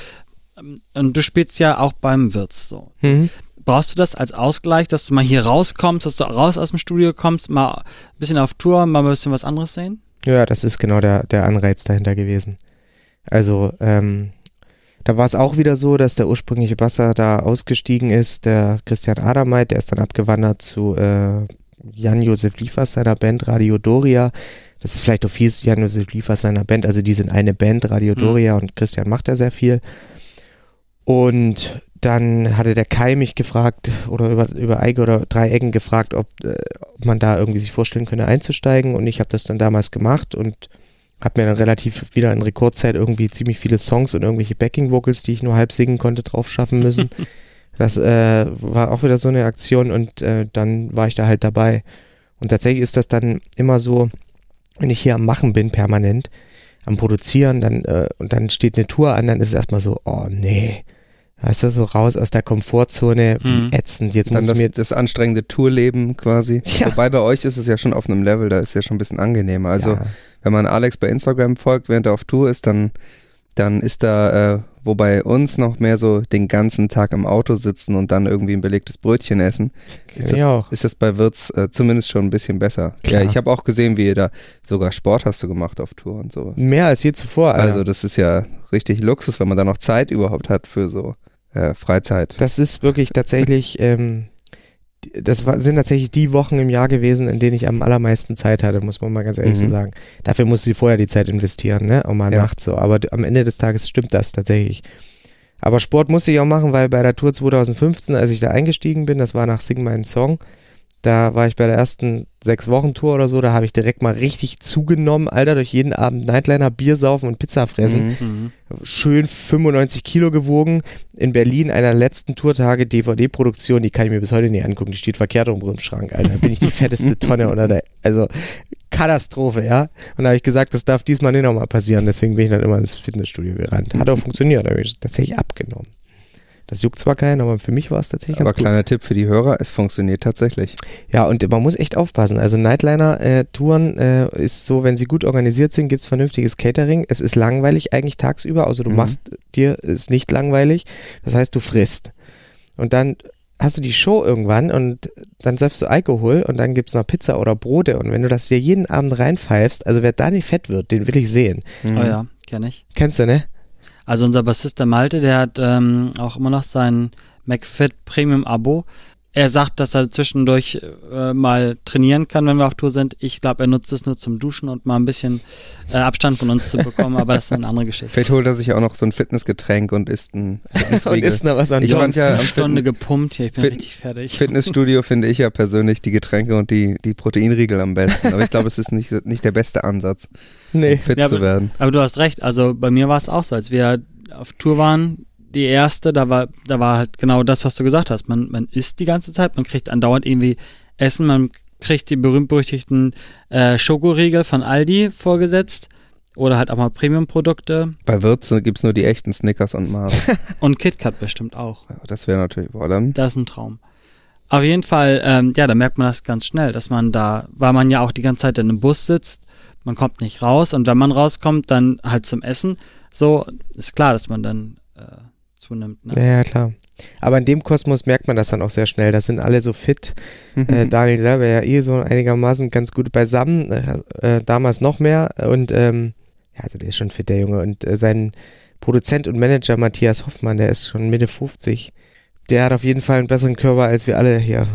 Ähm, Und du spielst ja auch beim Wirts so. Mhm. Brauchst du das als Ausgleich, dass du mal hier rauskommst, dass du raus aus dem Studio kommst, mal ein bisschen auf Tour, mal ein bisschen was anderes sehen? Ja, das ist genau der, der Anreiz dahinter gewesen. Also, ähm, da war es auch wieder so, dass der ursprüngliche Basser da ausgestiegen ist, der Christian Adameit, der ist dann abgewandert zu äh, Jan-Josef Liefers seiner Band Radio Doria. Das ist vielleicht auch viel Jan-Josef Liefers seiner Band, also die sind eine Band, Radio Mhm. Doria und Christian macht da sehr viel. Und dann hatte der Kai mich gefragt oder über, über Eike oder drei Ecken gefragt, ob, äh, ob man da irgendwie sich vorstellen könnte einzusteigen und ich habe das dann damals gemacht und habe mir dann relativ wieder in Rekordzeit irgendwie ziemlich viele Songs und irgendwelche Backing-Vocals, die ich nur halb singen konnte, drauf schaffen müssen. das äh, war auch wieder so eine Aktion und äh, dann war ich da halt dabei. Und tatsächlich ist das dann immer so, wenn ich hier am Machen bin, permanent, am Produzieren, dann, äh, und dann steht eine Tour an, dann ist es erstmal so, oh nee. Weißt du, so raus aus der Komfortzone, wie Mhm. ätzend. Jetzt Dann muss das, mir das anstrengende Tourleben quasi. Ja. Wobei bei euch ist es ja schon auf einem Level, da ist es ja schon ein bisschen angenehmer. Also ja. wenn man Alex bei Instagram folgt, während er auf Tour ist, dann, dann ist da, äh, wo bei uns noch mehr so den ganzen Tag im Auto sitzen und dann irgendwie ein belegtes Brötchen essen, ist ich auch. ist das bei Wirtz äh, zumindest schon ein bisschen besser. Klar. Ja, ich habe auch gesehen, wie ihr da sogar Sport hast du gemacht auf Tour und so. Mehr als je zuvor. Alter. Also das ist ja richtig Luxus, wenn man da noch Zeit überhaupt hat für so äh, Freizeit. Das ist wirklich tatsächlich, ähm, das war, sind tatsächlich die Wochen im Jahr gewesen, in denen ich am allermeisten Zeit hatte, muss man mal ganz ehrlich Mhm. so sagen. Dafür musste ich vorher die Zeit investieren, ne? Auch mal Ja. nachts so. Aber am Ende des Tages stimmt das tatsächlich. Aber Sport musste ich auch machen, weil bei der Tour 2015, als ich da eingestiegen bin, das war nach Sing meinen Song, da war ich bei der ersten sechs Wochen Tour oder so, da habe ich direkt mal richtig zugenommen, Alter, durch jeden Abend Nightliner, Bier saufen und Pizza fressen Mhm. Mhm. schön 95 Kilo gewogen. In Berlin, einer letzten Tourtage, DVD-Produktion, die kann ich mir bis heute nicht angucken. Die steht verkehrt rum im Schrank, Alter. Da bin ich die fetteste Tonne unter der, also Katastrophe, ja. Und da habe ich gesagt, das darf diesmal nicht nochmal passieren. Deswegen bin ich dann immer ins Fitnessstudio gerannt. Hat auch funktioniert, da habe ich tatsächlich abgenommen. Das juckt zwar keinen, aber für mich war es tatsächlich Aber ganz gut. kleiner Tipp für die Hörer, es funktioniert tatsächlich. Ja, und man muss echt aufpassen. Also Nightliner-Touren äh, ist so, wenn sie gut organisiert sind, gibt's vernünftiges Catering. Es ist langweilig eigentlich tagsüber, also du Mhm. machst dir, ist nicht langweilig. Das heißt, du frisst. Und dann hast du die Show irgendwann und dann säufst du Alkohol und dann gibt's noch Pizza oder Brote. Und wenn du das dir jeden Abend reinpfeifst, also wer da nicht fett wird, den will ich sehen. Mhm. Oh ja, kenne ich. Kennst du, ne? Also unser Bassist, der Malte, der hat ähm, auch immer noch sein McFit Premium Abo. Er sagt, dass er zwischendurch äh, mal trainieren kann, wenn wir auf Tour sind. Ich glaube, er nutzt es nur zum Duschen und mal ein bisschen äh, Abstand von uns zu bekommen, aber das ist eine andere Geschichte. Vielleicht holt er sich auch noch so ein Fitnessgetränk und isst ein Und ist noch was an Ich fand ja eine am Stunde Fitten- gepumpt hier, ich bin Fit- richtig fertig. Fitnessstudio finde ich ja persönlich die Getränke und die, die Proteinriegel am besten. Aber ich glaube, es ist nicht, nicht der beste Ansatz, um Nee. fit Ja, zu aber- werden. Aber du hast recht, also bei mir war es auch so, als wir auf Tour waren, die erste, da war, da war halt genau das, was du gesagt hast. Man, man isst die ganze Zeit, man kriegt andauernd irgendwie Essen, man kriegt die berühmt-berüchtigten äh, Schokoriegel von Aldi vorgesetzt oder halt auch mal Premium-Produkte Bei Wirtz gibt es nur die echten Snickers und Mars. und KitKat bestimmt auch. Ja, das wäre natürlich, boah, dann, Das ist ein Traum. Auf jeden Fall, ähm, ja, da merkt man das ganz schnell, dass man da, weil man ja auch die ganze Zeit in einem Bus sitzt, man kommt nicht raus und wenn man rauskommt, dann halt zum Essen. So ist klar, dass man dann äh, zunimmt. Ne? Ja, ja, klar. Aber in dem Kosmos merkt man das dann auch sehr schnell. Da sind alle so fit. Äh, Daniel selber ja eh so einigermaßen ganz gut beisammen, äh, äh, damals noch mehr und ähm, ja, also der ist schon fit, der Junge und äh, sein Produzent und Manager Matthias Hoffmann, der ist schon Mitte 50, der hat auf jeden Fall einen besseren Körper als wir alle hier.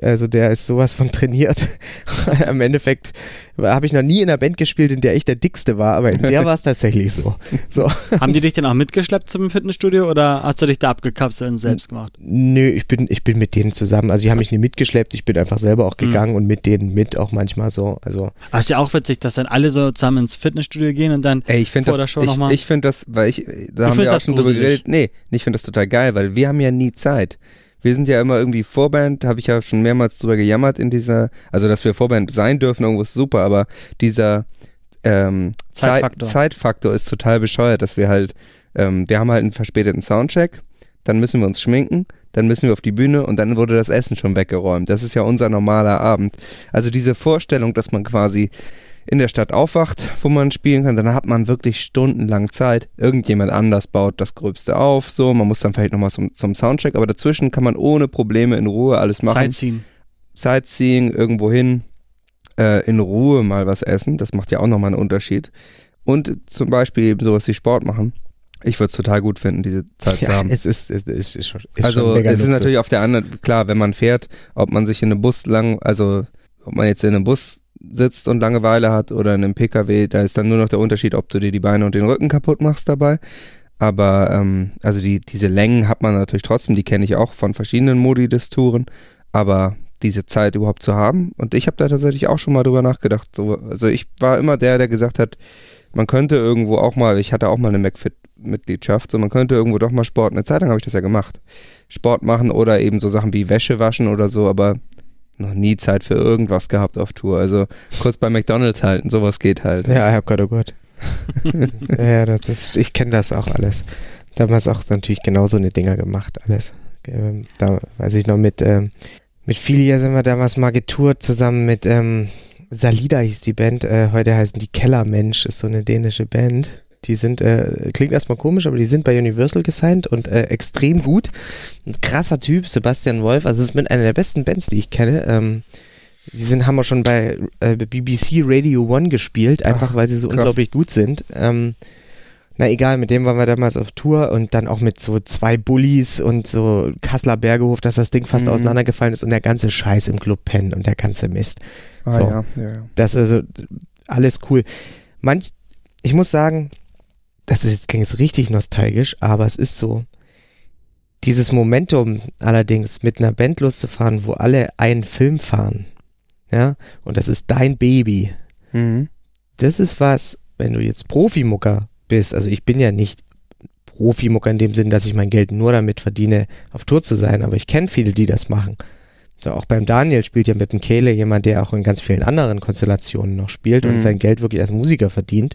Also der ist sowas von trainiert. Im Endeffekt habe ich noch nie in einer Band gespielt, in der ich der Dickste war, aber in der war es tatsächlich so. So. Haben die dich denn auch mitgeschleppt zum Fitnessstudio oder hast du dich da abgekapselt und selbst gemacht? Nö, ich bin, ich bin mit denen zusammen. Also die haben mich nie mitgeschleppt, ich bin einfach selber auch gegangen und mit denen mit auch manchmal so. Also Aber ist ja auch witzig, dass dann alle so zusammen ins Fitnessstudio gehen und dann Ey, ich finde vor der das, Show ich, noch mal. ich finde das, weil ich, da haben findest wir auch das schon drüber geredet. Nee, ich finde das total geil, weil wir haben ja nie Zeit. Wir sind ja immer irgendwie Vorband, habe ich ja schon mehrmals drüber gejammert in dieser, also dass wir Vorband sein dürfen, irgendwo ist super, aber dieser ähm, Zeitfaktor. Zeit, Zeitfaktor ist total bescheuert, dass wir halt, ähm, wir haben halt einen verspäteten Soundcheck, dann müssen wir uns schminken, dann müssen wir auf die Bühne und dann wurde das Essen schon weggeräumt. Das ist ja unser normaler Abend. Also diese Vorstellung, dass man quasi in der Stadt aufwacht, wo man spielen kann, dann hat man wirklich stundenlang Zeit. Irgendjemand anders baut das Gröbste auf, so. Man muss dann vielleicht nochmal zum, zum Soundcheck, aber dazwischen kann man ohne Probleme in Ruhe alles machen. Sightseeing. Sightseeing, irgendwo hin, äh, in Ruhe mal was essen. Das macht ja auch nochmal einen Unterschied. Und zum Beispiel eben sowas wie Sport machen. Ich würde es total gut finden, diese Zeit zu Ja, haben. es ist, es ist, ist schon, ist also schon mega es ist Luxus. natürlich auf der anderen, klar, wenn man fährt, ob man sich in einem Bus lang, also ob man jetzt in einem Bus sitzt und Langeweile hat oder in einem Pkw, da ist dann nur noch der Unterschied, ob du dir die Beine und den Rücken kaputt machst dabei. Aber ähm, also die, diese Längen hat man natürlich trotzdem, die kenne ich auch von verschiedenen Modi des Touren, aber diese Zeit überhaupt zu haben. Und ich habe da tatsächlich auch schon mal drüber nachgedacht. So, also ich war immer der, der gesagt hat, man könnte irgendwo auch mal, ich hatte auch mal eine McFit-Mitgliedschaft, so man könnte irgendwo doch mal Sport, eine Zeit lang habe ich das ja gemacht. Sport machen oder eben so Sachen wie Wäsche waschen oder so, aber noch nie Zeit für irgendwas gehabt auf Tour. Also kurz bei McDonalds halten, sowas geht halt. Ja, oh Gott, oh Gott. ja, das ist, ich kenne das auch alles. Damals auch natürlich genau so eine Dinger gemacht, alles. Ähm, da weiß ich noch mit, ähm, mit Filia sind wir damals mal getourt, zusammen mit ähm, Salida hieß die Band, äh, heute heißen die Kellermensch, ist so eine dänische Band. Die sind, äh, klingt erstmal komisch, aber die sind bei Universal gesigned und äh, extrem gut. Ein krasser Typ, Sebastian Wolf, also es ist mit einer der besten Bands, die ich kenne. Ähm, die sind, haben wir schon bei äh, BBC Radio One gespielt, einfach Ach, weil sie so krass. unglaublich gut sind. Ähm, na egal, mit dem waren wir damals auf Tour und dann auch mit so zwei Bullies und so Kasseler Bergehof, dass das Ding fast Mhm. auseinandergefallen ist und der ganze Scheiß im Club pennen und der ganze Mist. Ah, So. ja, ja, ja. Das ist also alles cool. Manch, ich muss sagen, das ist jetzt klingt jetzt richtig nostalgisch, aber es ist so. Dieses Momentum allerdings mit einer Band loszufahren, wo alle einen Film fahren, ja, und das ist dein Baby. Mhm. Das ist was, wenn du jetzt Profimucker bist, also ich bin ja nicht Profimucker in dem Sinn, dass ich mein Geld nur damit verdiene, auf Tour zu sein, aber ich kenne viele, die das machen. So, auch beim Daniel spielt ja mit dem Kehle jemand, der auch in ganz vielen anderen Konstellationen noch spielt Mhm. und sein Geld wirklich als Musiker verdient.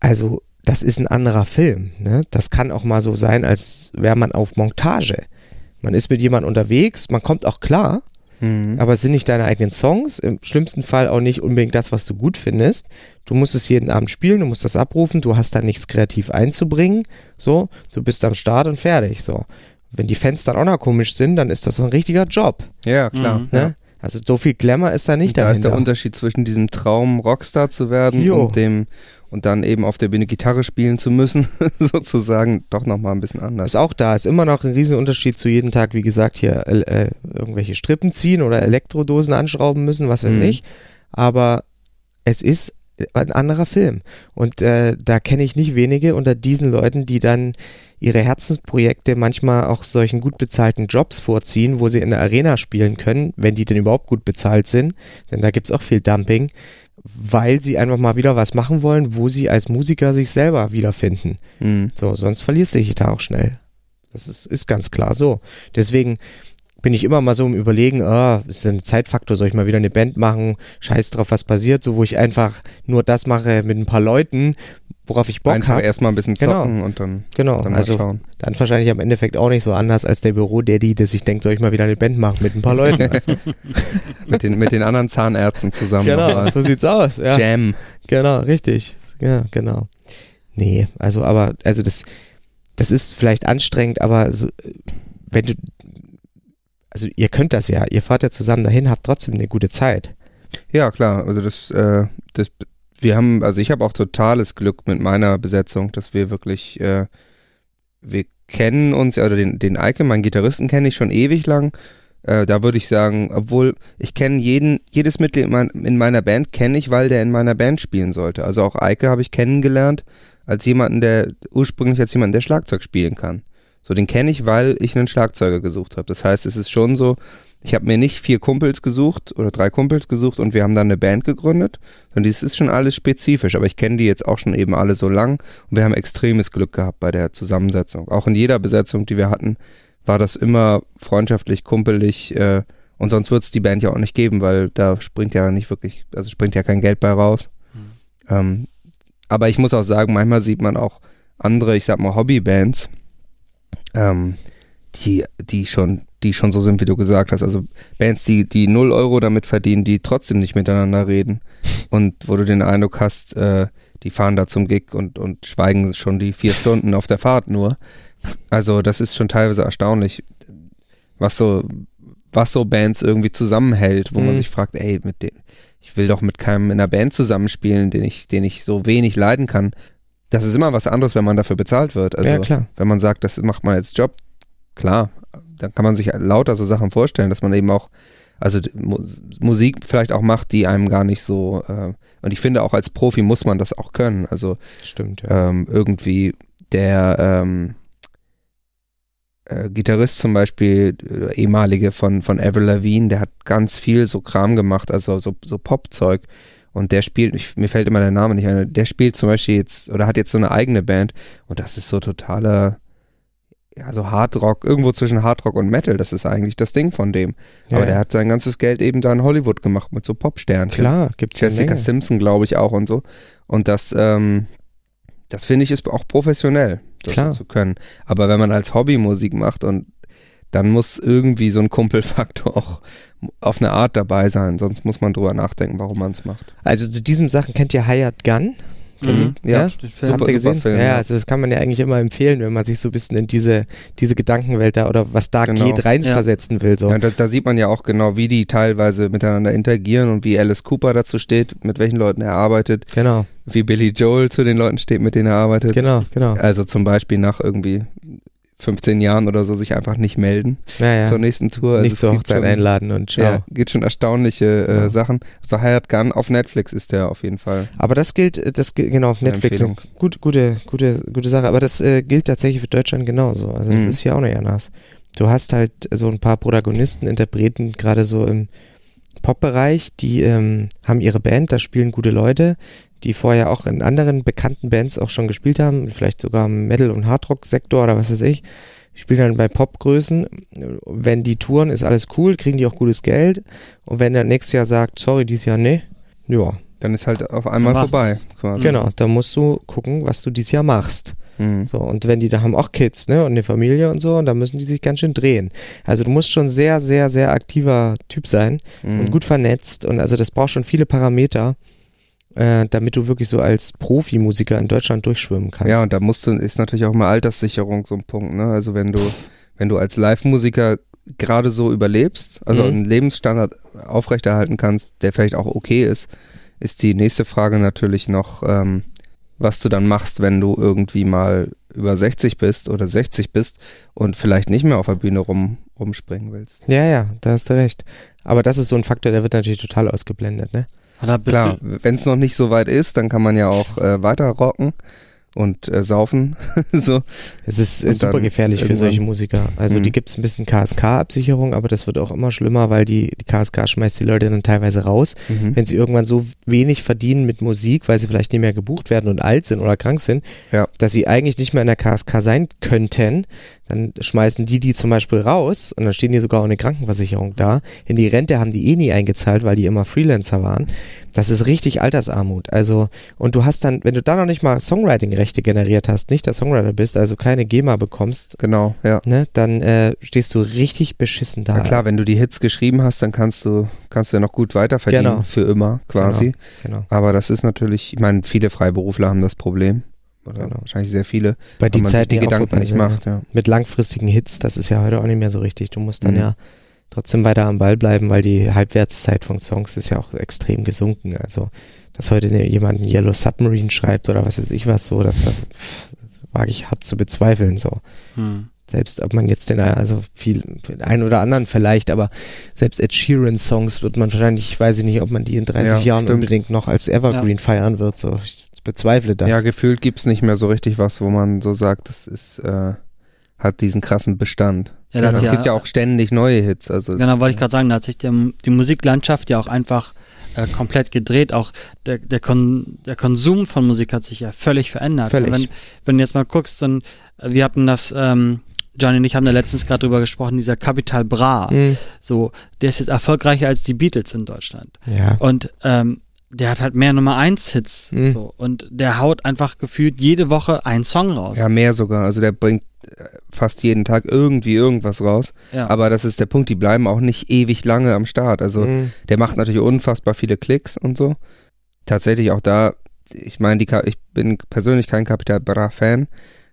Also, das ist ein anderer Film. Ne? Das kann auch mal so sein, als wäre man auf Montage. Man ist mit jemandem unterwegs, man kommt auch klar, Mhm. aber es sind nicht deine eigenen Songs, im schlimmsten Fall auch nicht unbedingt das, was du gut findest. Du musst es jeden Abend spielen, du musst das abrufen, du hast da nichts kreativ einzubringen, so, du bist am Start und fertig, so. Wenn die Fans dann auch noch komisch sind, dann ist das ein richtiger Job, ja, klar. Mhm. ne? Ja. Also so viel Glamour ist da nicht da ist dahinter. der Unterschied zwischen diesem Traum, Rockstar zu werden Jo. und dem und dann eben auf der Bühne Gitarre spielen zu müssen, sozusagen, doch nochmal ein bisschen anders. ist auch da, ist immer noch ein Riesenunterschied zu jeden Tag, wie gesagt, hier äh, irgendwelche Strippen ziehen oder Elektrodosen anschrauben müssen, was weiß Mhm. ich. Aber es ist ein anderer Film. Und äh, da kenne ich nicht wenige unter diesen Leuten, die dann ihre Herzensprojekte manchmal auch solchen gut bezahlten Jobs vorziehen, wo sie in der Arena spielen können, wenn die denn überhaupt gut bezahlt sind. Denn da gibt's auch viel Dumping, weil sie einfach mal wieder was machen wollen, wo sie als Musiker sich selber wiederfinden. Mhm. So, sonst verlierst du dich da auch schnell. Das ist, ist ganz klar so. Deswegen bin ich immer mal so im Überlegen, ah, ist ein Zeitfaktor, soll ich mal wieder eine Band machen, scheiß drauf, was passiert, so wo ich einfach nur das mache mit ein paar Leuten, worauf ich Bock Einfach habe. erstmal ein bisschen Genau. zocken und dann, Genau, dann mal also schauen. dann wahrscheinlich am Endeffekt auch nicht so anders als der Büro-Daddy, der sich denkt, soll ich mal wieder eine Band machen mit ein paar Leuten. Also, Mit den, mit den anderen Zahnärzten zusammen genau, nochmal. so sieht's aus. Ja. Jam. Genau, richtig. Ja, genau. Nee, also aber, also das, das ist vielleicht anstrengend, aber so, wenn du, also ihr könnt das ja, ihr fahrt ja zusammen dahin, habt trotzdem eine gute Zeit. Ja, klar. Also das, äh, das, wir haben, also ich habe auch totales Glück mit meiner Besetzung, dass wir wirklich, äh, wir kennen uns, also den, den Eike, meinen Gitarristen kenne ich schon ewig lang. Äh, da würde ich sagen, obwohl ich kenne jeden, jedes Mitglied in, mein, in meiner Band kenne ich, weil der in meiner Band spielen sollte. Also auch Eike habe ich kennengelernt als jemanden, der ursprünglich als jemanden, der Schlagzeug spielen kann. So, den kenne ich, weil ich einen Schlagzeuger gesucht habe. Das heißt, es ist schon so, ich habe mir nicht vier Kumpels gesucht oder drei Kumpels gesucht und wir haben dann eine Band gegründet, sondern dies ist schon alles spezifisch. Aber ich kenne die jetzt auch schon eben alle so lang und wir haben extremes Glück gehabt bei der Zusammensetzung. Auch in jeder Besetzung, die wir hatten, war das immer freundschaftlich, kumpelig äh, und sonst wird es die Band ja auch nicht geben, weil da springt ja nicht wirklich, also springt ja kein Geld bei raus. Mhm. Ähm, aber ich muss auch sagen, manchmal sieht man auch andere, ich sag mal Hobbybands, ähm, die, die schon, die schon so sind, wie du gesagt hast. Also Bands, die, die 0 Euro damit verdienen, die trotzdem nicht miteinander reden. Und wo du den Eindruck hast, äh, die fahren da zum Gig und, und schweigen schon die vier Stunden auf der Fahrt nur. Also das ist schon teilweise erstaunlich, was so, was so Bands irgendwie zusammenhält, wo man Mhm. sich fragt, ey, mit dem, ich will doch mit keinem in einer Band zusammenspielen, den ich, den ich so wenig leiden kann. Das ist immer was anderes, wenn man dafür bezahlt wird. Also ja, klar. wenn man sagt, das macht man als Job, klar, dann kann man sich lauter so Sachen vorstellen, dass man eben auch, also Musik vielleicht auch macht, die einem gar nicht so, äh, und ich finde auch als Profi muss man das auch können. Also Stimmt, ja. ähm, irgendwie der ähm, äh, Gitarrist zum Beispiel, äh, ehemalige von, von Avril Lavigne, der hat ganz viel so Kram gemacht, also so, so Popzeug. Und der spielt, ich, mir fällt immer der Name nicht ein, der spielt zum Beispiel jetzt, oder hat jetzt so eine eigene Band und das ist so totaler, ja, so Hardrock, irgendwo zwischen Hardrock und Metal, das ist eigentlich das Ding von dem. ja, Aber der hat sein ganzes Geld eben da in Hollywood gemacht mit so Popsternen. Klar, gibt's Jessica. Simpson, glaube ich, auch und so. Und das, ähm, das finde ich ist auch professionell, das Klar. so zu können. Aber wenn man als Hobby Musik macht und dann muss irgendwie so ein Kumpelfaktor auch auf eine Art dabei sein, sonst muss man drüber nachdenken, warum man es macht. Also zu diesem Sachen kennt ihr Hired Gun? Mhm. Ja, habt Super, ihr gesehen? Film, ja, ja. also das kann man ja eigentlich immer empfehlen, wenn man sich so ein bisschen in diese, diese Gedankenwelt da oder was da Genau. geht, reinversetzen will. So. Ja, da, da sieht man ja auch genau, wie die teilweise miteinander interagieren und wie Alice Cooper dazu steht, mit welchen Leuten er arbeitet, Genau, wie Billy Joel zu den Leuten steht, mit denen er arbeitet. genau, genau. Also zum Beispiel nach irgendwie 15 Jahren oder so sich einfach nicht melden Ja, ja. zur nächsten Tour. Also Nicht es zur gibt Hochzeit schon- einladen und ciao. Ja, geht schon erstaunliche äh, Ja. Sachen. Also Hired Gun auf Netflix ist der auf jeden Fall. Aber das gilt, das gilt genau auf Netflix. Gut, gute, gute, gute Sache. Aber das äh, gilt tatsächlich für Deutschland genauso. Also das Mhm. ist hier auch nicht anders. Du hast halt so ein paar Protagonisten, Interpreten, gerade so im Pop-Bereich, die ähm, haben ihre Band, da spielen gute Leute, die vorher auch in anderen bekannten Bands auch schon gespielt haben, vielleicht sogar im Metal- und Hardrock-Sektor oder was weiß ich. Die spielen dann bei Popgrößen. Wenn die touren, ist alles cool, kriegen die auch gutes Geld. Und wenn der nächstes Jahr sagt, sorry, dieses Jahr nee, ja, Dann ist halt auf einmal vorbei. Quasi. Genau, da musst du gucken, was du dieses Jahr machst. Mhm. So, und wenn die da haben auch Kids, ne, und eine Familie und so, und da müssen die sich ganz schön drehen. Also du musst schon sehr, sehr, sehr aktiver Typ sein Mhm. und gut vernetzt und also das braucht schon viele Parameter, äh, damit du wirklich so als Profimusiker in Deutschland durchschwimmen kannst. Ja, und da musst du, ist natürlich auch mal Alterssicherung so ein Punkt, ne? Also wenn du, wenn du als Live-Musiker gerade so überlebst, also Mhm. einen Lebensstandard aufrechterhalten kannst, der vielleicht auch okay ist, ist die nächste Frage natürlich noch, ähm, was du dann machst, wenn du irgendwie mal über 60 bist oder 60 bist und vielleicht nicht mehr auf der Bühne rum, rumspringen willst. ja, ja, da hast du recht. Aber das ist so ein Faktor, der wird natürlich total ausgeblendet, ne? Klar, wenn es noch nicht so weit ist, dann kann man ja auch äh, weiter rocken und äh, saufen. so. Es ist Und super gefährlich für solche Musiker. Also Mhm. die gibt es ein bisschen KSK-Absicherung, aber das wird auch immer schlimmer, weil die, die KSK schmeißt die Leute dann teilweise raus. Mhm. wenn sie irgendwann so wenig verdienen mit Musik, weil sie vielleicht nicht mehr gebucht werden und alt sind oder krank sind, Ja. dass sie eigentlich nicht mehr in der KSK sein könnten, dann schmeißen die die zum Beispiel raus und dann stehen die sogar ohne Krankenversicherung da. In die Rente haben die eh nie eingezahlt, weil die immer Freelancer waren. Das ist richtig Altersarmut. Also, und du hast dann, wenn du da noch nicht mal Songwriting-Rechte generiert hast, nicht der Songwriter bist, also keine GEMA bekommst, Genau, ja. ne, dann äh, stehst du richtig beschissen da. Na klar, wenn du die Hits geschrieben hast, dann kannst du, kannst du ja noch gut weiterverdienen, Genau. für immer quasi. Genau. Aber das ist natürlich, ich meine, viele Freiberufler haben das Problem. Oder Genau. wahrscheinlich sehr viele, Bei weil die man sich Zeit die Gedanken nicht macht. Ja. mit langfristigen Hits, das ist ja heute auch nicht mehr so richtig. Du musst dann Mhm. ja trotzdem weiter am Ball bleiben, weil die Halbwertszeit von Songs ist ja auch extrem gesunken. Also, dass heute ne- jemand einen Yellow Submarine schreibt oder was weiß ich was so, das, das wage ich hart zu bezweifeln. So. hm. Selbst ob man jetzt den, also viel, den einen oder anderen vielleicht, aber selbst Ed Sheeran Songs wird man wahrscheinlich, weiß ich nicht, ob man die in 30 Ja, Jahren stimmt. unbedingt noch als Evergreen feiern wird. So, ich bezweifle das. ja, gefühlt gibt's nicht mehr so richtig was, wo man so sagt, das ist, äh, hat diesen krassen Bestand. Ja, da hat es ja- gibt ja auch ständig neue Hits. Also es Genau, wollte ich gerade sagen, da hat sich der, die Musiklandschaft ja auch einfach äh, komplett gedreht. Auch der, der, Kon, der Konsum von Musik hat sich ja völlig verändert. Völlig. Wenn, wenn du jetzt mal guckst, dann, äh, wir hatten das, ähm, Johnny und ich haben da letztens gerade drüber gesprochen, dieser Capital Bra, Mhm. so, der ist jetzt erfolgreicher als die Beatles in Deutschland. Ja. Und ähm, der hat halt mehr Nummer 1 Hits Mhm. so und der haut einfach gefühlt jede Woche einen Song raus. Ja, mehr sogar. Also der bringt äh, fast jeden Tag irgendwie irgendwas raus. Ja. Aber das ist der Punkt, die bleiben auch nicht ewig lange am Start. Also Mhm. der macht natürlich unfassbar viele Klicks und so. Tatsächlich auch da, ich meine, ich bin persönlich kein Capital Bra Fan,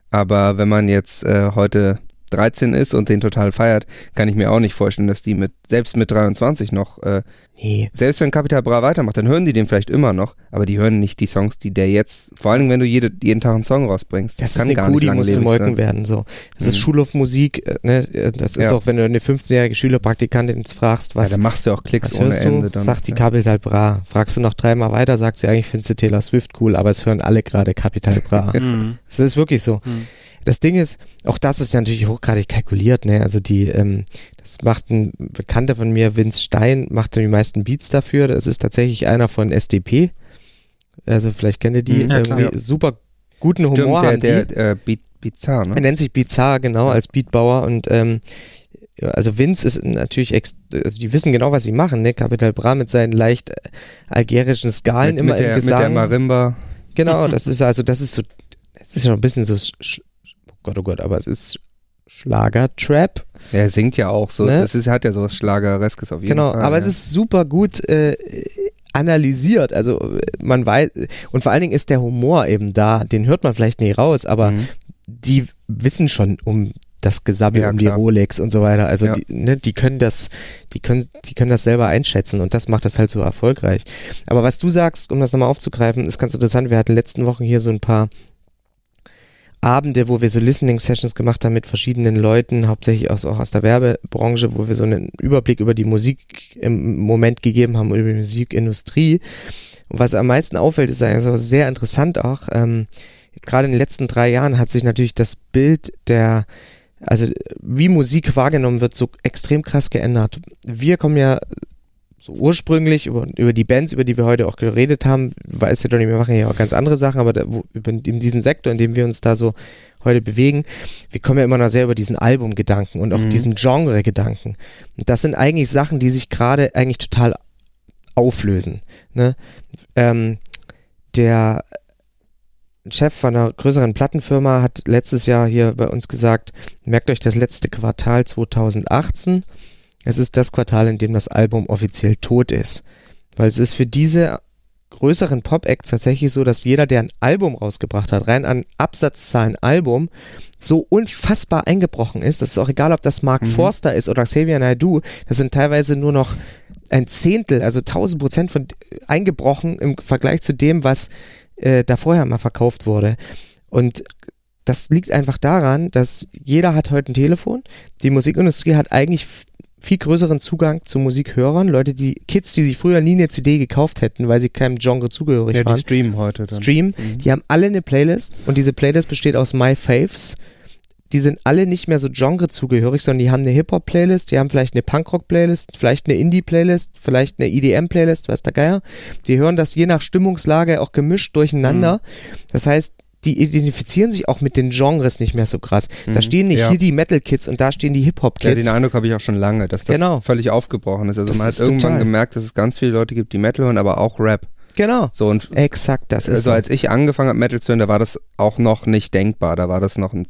aber wenn man jetzt äh, heute 13 ist und den total feiert, kann ich mir auch nicht vorstellen, dass die mit, selbst mit 23 noch, äh, Nee. selbst wenn Capital Bra weitermacht, dann hören die den vielleicht immer noch, aber die hören nicht die Songs, die der jetzt, vor allem wenn du jede, jeden Tag einen Song rausbringst, Das ist kann eine gar Kuh, nicht die muss gemolken sein. werden. So. Das ist Mhm. Schulhofmusik. äh, Ne? Das ist Ja. auch, wenn du eine 15-jährige Schülerpraktikantin fragst, Ja, was, dann machst du auch Klicks was ohne hörst du? Ende. Dann. Sagt die ja. Capital Bra. Fragst du noch dreimal weiter, sagt sie eigentlich, findest du Taylor Swift cool, aber es hören alle gerade Capital Bra. Mhm. Das ist wirklich so. Mhm. Das Ding ist, auch das ist ja natürlich hochgradig kalkuliert, ne? Also die, ähm, das macht ein Bekannter von mir, Vince Stein, macht die meisten Beats dafür. Das ist tatsächlich einer von SDP. Also vielleicht kennt ihr die. Mhm, ja, klar. irgendwie super guten Humor Stimmt, haben der, die. der, äh, Beat, Bizarre, Er ne? nennt sich Bizarre, genau, als Beatbauer und ähm, ja, also Vince ist natürlich, ex also die wissen genau, was sie machen, ne? Capital Bra mit seinen leicht äh, algerischen Skalen Mit, immer mit, der, im mit der Gesang. Marimba. genau, das ist also, das ist so, das ist schon ein bisschen so, Gott, oh Gott, aber es ist Schlager-Trap. Er singt ja auch so. Ne? Das ist, hat ja sowas Schlagereskes auf jeden Genau, Fall. aber ja. es ist super gut äh, analysiert. Also äh, man weiß, und vor allen Dingen ist der Humor eben da, den hört man vielleicht nie raus, aber Mhm. die wissen schon um das Gesabbel, Ja, um die. Rolex und so weiter. Also Ja. die, ne, die können das, die können, die können das selber einschätzen und das macht das halt so erfolgreich. Aber was du sagst, um das nochmal aufzugreifen, ist ganz interessant. Wir hatten letzten Wochen hier so ein paar Abende, wo wir so Listening Sessions gemacht haben mit verschiedenen Leuten, hauptsächlich aus, auch aus der Werbebranche, wo wir so einen Überblick über die Musik im Moment gegeben haben, über die Musikindustrie. Und was am meisten auffällt, ist also sehr interessant auch, ähm, gerade in den letzten drei Jahren hat sich natürlich das Bild der, also wie Musik wahrgenommen wird, so extrem krass geändert. Wir kommen ja so ursprünglich über, über die Bands, über die wir heute auch geredet haben, weiß ja doch nicht, wir machen ja auch ganz andere Sachen, aber da, wo, in diesem Sektor, in dem wir uns da so heute bewegen, wir kommen ja immer noch sehr über diesen Albumgedanken und auch Mhm. diesen Genre-Gedanken. Das sind eigentlich Sachen, die sich gerade eigentlich total auflösen. Ne? Ähm, der Chef von einer größeren Plattenfirma hat letztes Jahr hier bei uns gesagt, merkt euch das letzte Quartal 2018. Es ist das Quartal, in dem das Album offiziell tot ist. Weil es ist für diese größeren Pop-Acts tatsächlich so, dass jeder, der ein Album rausgebracht hat, rein an Absatzzahlen Album, so unfassbar eingebrochen ist. Das ist auch egal, ob das Mark Mhm. Forster ist oder Xavier Naidoo. Das sind teilweise nur noch ein Zehntel, also 1000 Prozent von eingebrochen im Vergleich zu dem, was äh, da vorher mal verkauft wurde. Und das liegt einfach daran, dass jeder hat heute ein Telefon. Die Musikindustrie hat eigentlich viel größeren Zugang zu Musikhörern. Leute, die Kids, die sich früher nie eine CD gekauft hätten, weil sie keinem Genre zugehörig ja, die waren, streamen heute dann. streamen. Mhm. Die haben alle eine Playlist und diese Playlist besteht aus My Faves. Die sind alle nicht mehr so Genre zugehörig, sondern die haben eine Hip-Hop-Playlist, die haben vielleicht eine Punkrock-Playlist, vielleicht eine Indie-Playlist, vielleicht eine EDM-Playlist, weiß der Geier. Die hören das je nach Stimmungslage auch gemischt durcheinander. Das heißt, die identifizieren sich auch mit den Genres nicht mehr so krass. Da Mhm. stehen nicht Ja. hier die Metal-Kids und da stehen die Ja, Hip-Hop-Kids. den Eindruck habe ich auch schon lange, dass das Genau. völlig aufgebrochen ist. Also Das man hat irgendwann total. gemerkt, dass es ganz viele Leute gibt, die Metal hören, aber auch Rap. genau. So und Exakt, das ist also so. als ich angefangen habe Metal zu hören, da war das auch noch nicht denkbar. Da war das noch ein,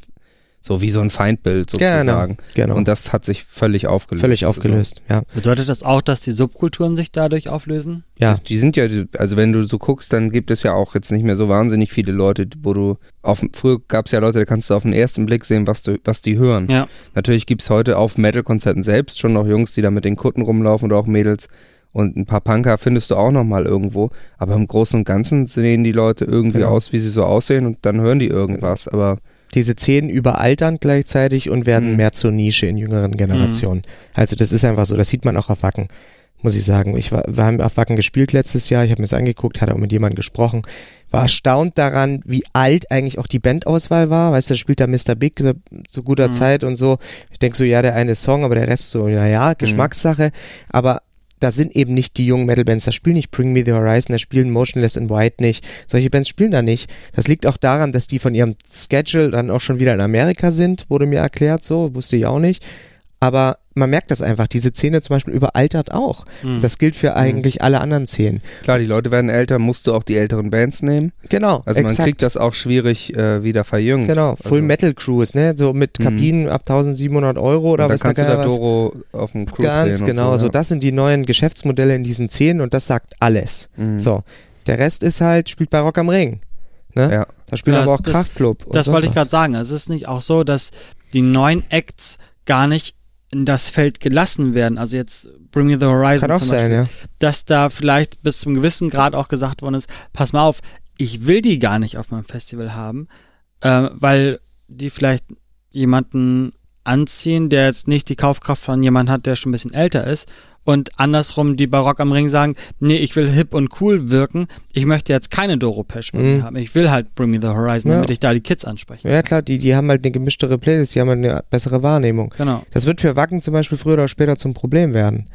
so wie so ein Feindbild sozusagen. genau. Und das hat sich völlig aufgelöst. Völlig aufgelöst, ja. Bedeutet das auch, dass die Subkulturen sich dadurch auflösen? Ja, Also die sind ja, also wenn du so guckst, dann gibt es ja auch jetzt nicht mehr so wahnsinnig viele Leute, wo du auf früher gab es ja Leute, da kannst du auf den ersten Blick sehen, was du, was die hören. Ja. Natürlich gibt es heute auf Metal-Konzerten selbst schon noch Jungs, die da mit den Kutten rumlaufen oder auch Mädels. Und ein paar Punker findest du auch noch mal irgendwo. Aber im Großen und Ganzen sehen die Leute irgendwie Genau. aus, wie sie so aussehen und dann hören die irgendwas. Aber diese Szenen überaltern gleichzeitig und werden Mhm. mehr zur Nische in jüngeren Generationen. Also das ist einfach so, das sieht man auch auf Wacken, muss ich sagen. Ich war, wir haben auf Wacken gespielt letztes Jahr, ich habe mir das angeguckt, hatte auch mit jemandem gesprochen, war erstaunt daran, wie alt eigentlich auch die Bandauswahl war. Weißt du, da spielt da Mr. Big so, zu guter Mhm. Zeit und so. Ich denke so, ja, der eine Song, aber der Rest so, ja, ja, Geschmackssache. Aber da sind eben nicht die jungen Metal-Bands, da spielen nicht Bring Me the Horizon, da spielen Motionless in White nicht. Solche Bands spielen da nicht. Das liegt auch daran, dass die von ihrem Schedule dann auch schon wieder in Amerika sind, wurde mir erklärt, so, wusste ich auch nicht. Aber man merkt das einfach. Diese Szene zum Beispiel überaltert auch. Mhm. Das gilt für eigentlich alle anderen Szenen. Klar, die Leute werden älter, musst du auch die älteren Bands nehmen. Genau. Also man exakt. kriegt das auch schwierig äh, wieder verjüngt. Genau, Full also, Metal Crews, ne? So mit Mhm. Kabinen ab 1700 Euro oder und was kannst du da Geier was. Doro auf dem Cruise Ganz sehen genau, so so. das sind die neuen Geschäftsmodelle in diesen Szenen und das sagt alles. ja. Mhm. So, der Rest ist halt, spielt bei Rock am Ring. Ne? Ja. Da spielen Ja, aber auch das- Kraftclub. und Das wollte ich gerade sagen. Also Es ist nicht auch so, dass die neuen Acts gar nicht in das Feld gelassen werden. Also jetzt Bring Me the Horizon Kann auch sein, Beispiel. ja. Dass da vielleicht bis zum gewissen Grad auch gesagt worden ist, pass mal auf, ich will die gar nicht auf meinem Festival haben, äh, weil die vielleicht jemanden anziehen, der jetzt nicht die Kaufkraft von jemand hat, der schon ein bisschen älter ist. Und andersrum die Barock am Ring sagen, nee, ich will hip und cool wirken. Ich möchte jetzt keine Doro Pesch Mhm. haben. Ich will halt Bring Me the Horizon, Ja. damit ich da die Kids anspreche. Ja klar, die, die haben halt eine gemischtere Playlist, die haben halt eine bessere Wahrnehmung. Genau. Das wird für Wacken zum Beispiel früher oder später zum Problem werden.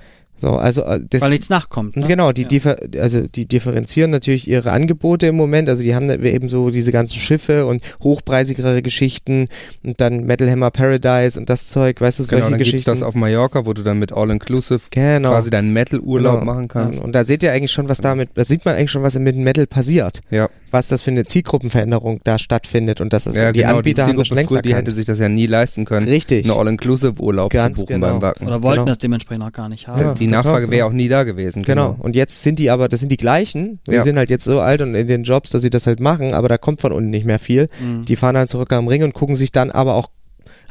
So, also äh, das, Weil nichts nachkommt. Ne? Genau, die, Ja. also die differenzieren natürlich ihre Angebote im Moment. Also die haben eben so diese ganzen Schiffe und hochpreisigere Geschichten und dann Metal Hammer Paradise und das Zeug, weißt du, Genau, solche dann gibt's Geschichten. das auf Mallorca, wo du dann mit All-Inclusive genau. quasi deinen Metal-Urlaub Genau. machen kannst. Und da seht ihr eigentlich schon, was damit, da sieht man eigentlich schon, was mit Metal passiert. Ja. Was das für eine Zielgruppenveränderung da stattfindet und das ist, ja, die genau, Anbieter haben das schon längst früher, die erkannt. hätte sich das ja nie leisten können, Richtig. einen All-Inclusive-Urlaub zu buchen genau. beim Wacken. Oder wollten Genau. das dementsprechend auch gar nicht haben. Ja. die genau, Nachfrage genau. wäre auch nie da gewesen. Genau. Und jetzt sind die aber, das sind die gleichen. Die Ja. sind halt jetzt so alt und in den Jobs, dass sie das halt machen, aber da kommt von unten nicht mehr viel. Mhm. Die fahren halt zurück am Ring und gucken sich dann aber auch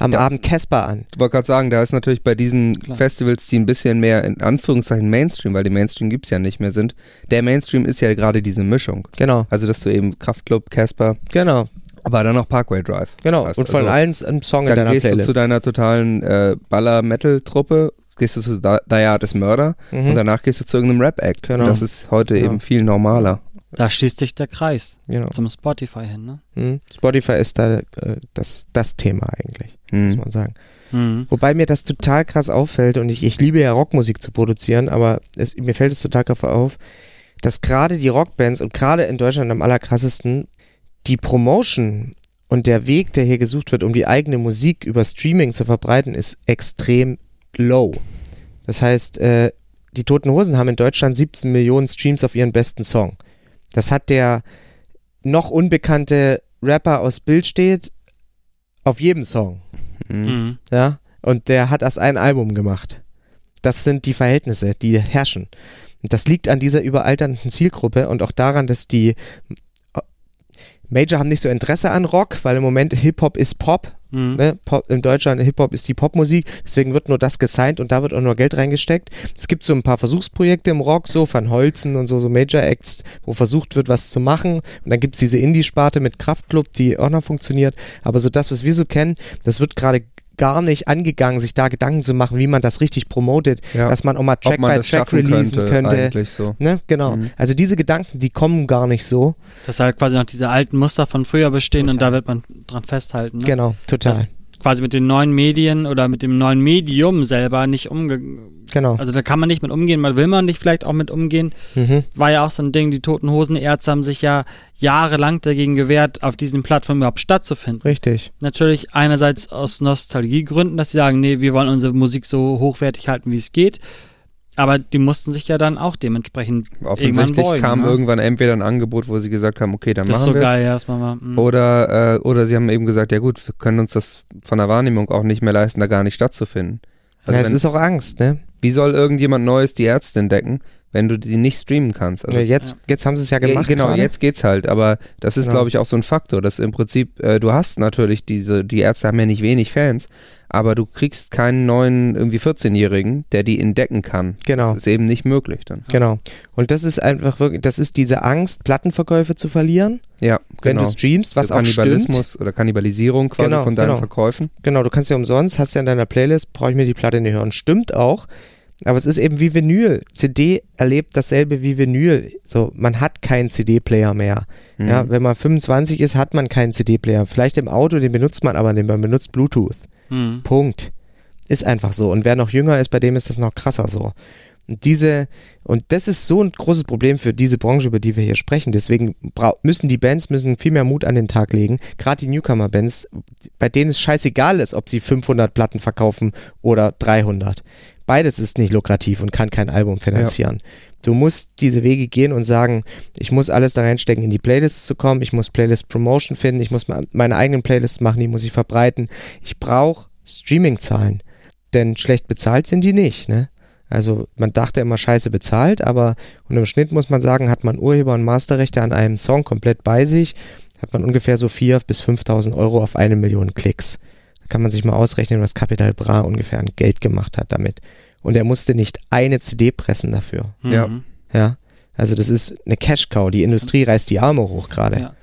am Ja. Abend Casper an. Ich wollte gerade sagen, da ist natürlich bei diesen Klar. Festivals, die ein bisschen mehr in Anführungszeichen Mainstream, weil die Mainstream gibt's ja nicht mehr sind. Der Mainstream ist ja gerade diese Mischung. Genau, Also, dass du eben Kraftclub, Casper, genau, aber dann noch Parkway Drive. genau. hast. und von Also, allen ein Song in Dann deiner gehst Playlist. du zu deiner totalen äh, Baller-Metal-Truppe, gehst du zu Hard is Murder Mhm. und danach gehst du zu irgendeinem Rap-Act. Genau. Und Das ist heute Genau. eben viel normaler. Da schließt sich der Kreis genau. zum Spotify hin, ne? Mhm. Spotify ist da äh, das, das Thema eigentlich, muss Hm. man sagen. Mhm. Wobei mir das total krass auffällt und ich, ich liebe ja Rockmusik zu produzieren, aber es, mir fällt es total krass auf, dass gerade die Rockbands und gerade in Deutschland am allerkrassesten die Promotion und der Weg, der hier gesucht wird, um die eigene Musik über Streaming zu verbreiten, ist extrem low. Das heißt, äh, die Toten Hosen haben in Deutschland 17 Millionen Streams auf ihren besten Song. Das hat der noch unbekannte Rapper aus Bild steht auf jedem Song. Hm. Mhm. Ja, und der hat erst ein Album gemacht. Das sind die Verhältnisse, die herrschen. Und das liegt an dieser überalternden Zielgruppe und auch daran, dass die Major haben nicht so Interesse an Rock, weil im Moment Hip-Hop ist Pop. Mhm. Ne? Pop in Deutschland Hip-Hop ist die Popmusik, deswegen wird nur das gesigned und da wird auch nur Geld reingesteckt. Es gibt so ein paar Versuchsprojekte im Rock, so Van Holzen und so, so Major-Acts, wo versucht wird, was zu machen. Und dann gibt es diese Indie-Sparte mit Kraftklub, die auch noch funktioniert. Aber so das, was wir so kennen, das wird gerade gar nicht angegangen, sich da Gedanken zu machen, wie man das richtig promotet, Ja. dass man auch mal Track by Track releasen könnte, könnte. eigentlich so. Ne? Genau. Mhm. Also diese Gedanken, die kommen gar nicht so. Dass halt quasi noch diese alten Muster von früher bestehen und Total. da wird man dran festhalten. Ne? Genau, total. Das quasi mit den neuen Medien oder mit dem neuen Medium selber nicht umge... genau. Also da kann man nicht mit umgehen, mal will man nicht vielleicht auch mit umgehen. Mhm. War ja auch so ein Ding, die Toten Hosenärzte haben sich ja jahrelang dagegen gewehrt, auf diesen Plattformen überhaupt stattzufinden. Richtig. Natürlich einerseits aus Nostalgiegründen, dass sie sagen, nee, wir wollen unsere Musik so hochwertig halten, wie es geht. Aber die mussten sich ja dann auch dementsprechend irgendwann Offensichtlich beugen. kam ne? irgendwann entweder ein Angebot, wo sie gesagt haben, okay, dann Das ist machen so wir geil, ja, dass man mal. mm. Oder, äh, oder sie haben eben gesagt, ja gut, wir können uns das von der Wahrnehmung auch nicht mehr leisten, da gar nicht stattzufinden. Also ja, es ist auch Angst, ne? wie soll irgendjemand Neues die Ärzte entdecken, wenn du die nicht streamen kannst? Also, Ja, jetzt, jetzt haben sie es ja ja, gemacht. genau, gerade. jetzt geht's halt, aber das ist, Genau. glaube ich, auch so ein Faktor, dass im Prinzip, äh, du hast natürlich diese, die Ärzte haben ja nicht wenig Fans, aber du kriegst keinen neuen irgendwie 14-Jährigen, der die entdecken kann. Genau. Das ist eben nicht möglich dann. Genau. Und das ist einfach wirklich, das ist diese Angst, Plattenverkäufe zu verlieren, Ja, wenn genau. du streamst, was Für auch stimmt. Kannibalismus oder Kannibalisierung quasi Genau, von deinen genau. Verkäufen. Genau, du kannst ja umsonst, hast ja in deiner Playlist, brauche ich mir die Platte nicht hören. Stimmt auch. Aber es ist eben wie Vinyl. CD erlebt dasselbe wie Vinyl. So, man hat keinen CD-Player mehr. Mhm. Ja, wenn man 25 ist, hat man keinen CD-Player. Vielleicht im Auto, den benutzt man aber nicht, man benutzt Bluetooth. Mhm. Punkt. Ist einfach so. Und wer noch jünger ist, bei dem ist das noch krasser so. Und diese, und das ist so ein großes Problem für diese Branche, über die wir hier sprechen. Deswegen müssen die Bands müssen viel mehr Mut an den Tag legen. Gerade die Newcomer-Bands, bei denen es scheißegal ist, ob sie 500 Platten verkaufen oder 300. Beides ist nicht lukrativ und kann kein Album finanzieren. Du musst diese Wege gehen und sagen, ich muss alles da reinstecken, in die Playlists zu kommen, ich muss Playlist Promotion finden, ich muss meine eigenen Playlists machen, die muss ich verbreiten. Ich brauche Streaming-Zahlen, denn schlecht bezahlt sind die nicht, ne? Also man dachte immer scheiße bezahlt, aber und im Schnitt muss man sagen, hat man Urheber- und Masterrechte an einem Song komplett bei sich, hat man ungefähr so 4.000 bis 5.000 Euro auf eine Million Klicks. Kann man sich mal ausrechnen, was Capital Bra ungefähr an Geld gemacht hat damit. Und er musste nicht eine CD pressen dafür. Ja. Mhm. Ja, also das ist eine Cash-Cow. Die Industrie reißt die Arme hoch gerade. Ja.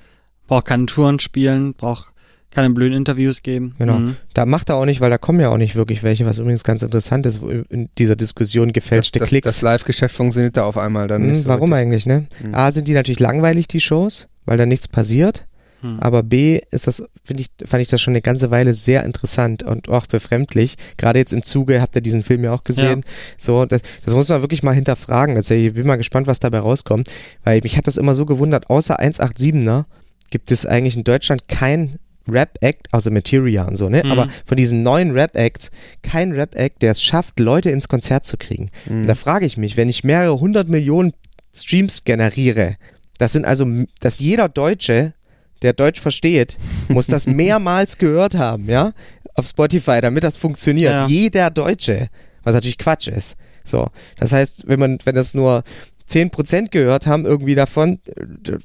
Braucht keine Touren spielen, braucht keine blöden Interviews geben. Genau. Mhm. Da macht er auch nicht, weil da kommen ja auch nicht wirklich welche, was übrigens ganz interessant ist, wo in dieser Diskussion Das, gefälschte das, Klicks. das Live-Geschäft funktioniert da auf einmal dann Hm, nicht so warum richtig. eigentlich, ne? Mhm. A, sind die natürlich langweilig, die Shows, weil da nichts passiert. Hm. Aber B, ist das, finde ich, fand ich das schon eine ganze Weile sehr interessant und auch befremdlich. Gerade jetzt im Zuge, habt ihr diesen Film ja auch gesehen. So, das, das muss man wirklich mal hinterfragen. Tatsächlich, ich bin mal gespannt, was dabei rauskommt. Weil mich hat das immer so gewundert, außer 187er gibt es eigentlich in Deutschland kein Rap-Act, außer Materia und so, ne? Mhm. Aber von diesen neuen Rap-Acts, kein Rap-Act, der es schafft, Leute ins Konzert zu kriegen. Mhm. Da frage ich mich, wenn ich mehrere hundert Millionen Streams generiere, das sind also, dass jeder Deutsche, der Deutsch versteht, muss das mehrmals gehört haben, ja, auf Spotify, damit das funktioniert. Ja. Jeder Deutsche, was natürlich Quatsch ist. So, das heißt, wenn man, wenn das nur 10% gehört haben irgendwie davon,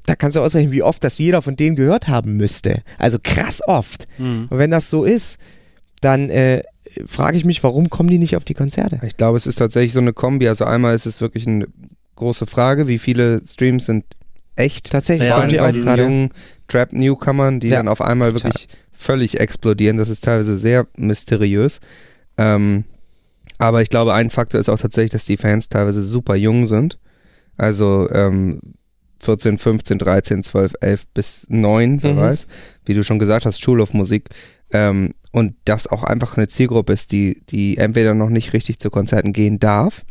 da kannst du ausrechnen, wie oft das jeder von denen gehört haben müsste. Also krass oft. Mhm. Und wenn das so ist, dann äh, frage ich mich, warum kommen die nicht auf die Konzerte? Ich glaube, es ist tatsächlich so eine Kombi. Also einmal ist es wirklich eine große Frage, wie viele Streams sind echt. Tatsächlich, Ja, Vor allem die bei auch diesen jungen Trap-Newcomern, die Ja, dann auf einmal total. wirklich völlig explodieren. Das ist teilweise sehr mysteriös. Ähm, aber ich glaube, ein Faktor ist auch tatsächlich, dass die Fans teilweise super jung sind. Also ähm, 14, 15, 13, 12, 11 bis 9, wer Mhm. weiß. Wie du schon gesagt hast, Schulhofmusik. Ähm, und das auch einfach eine Zielgruppe ist, die, die entweder noch nicht richtig zu Konzerten gehen darf.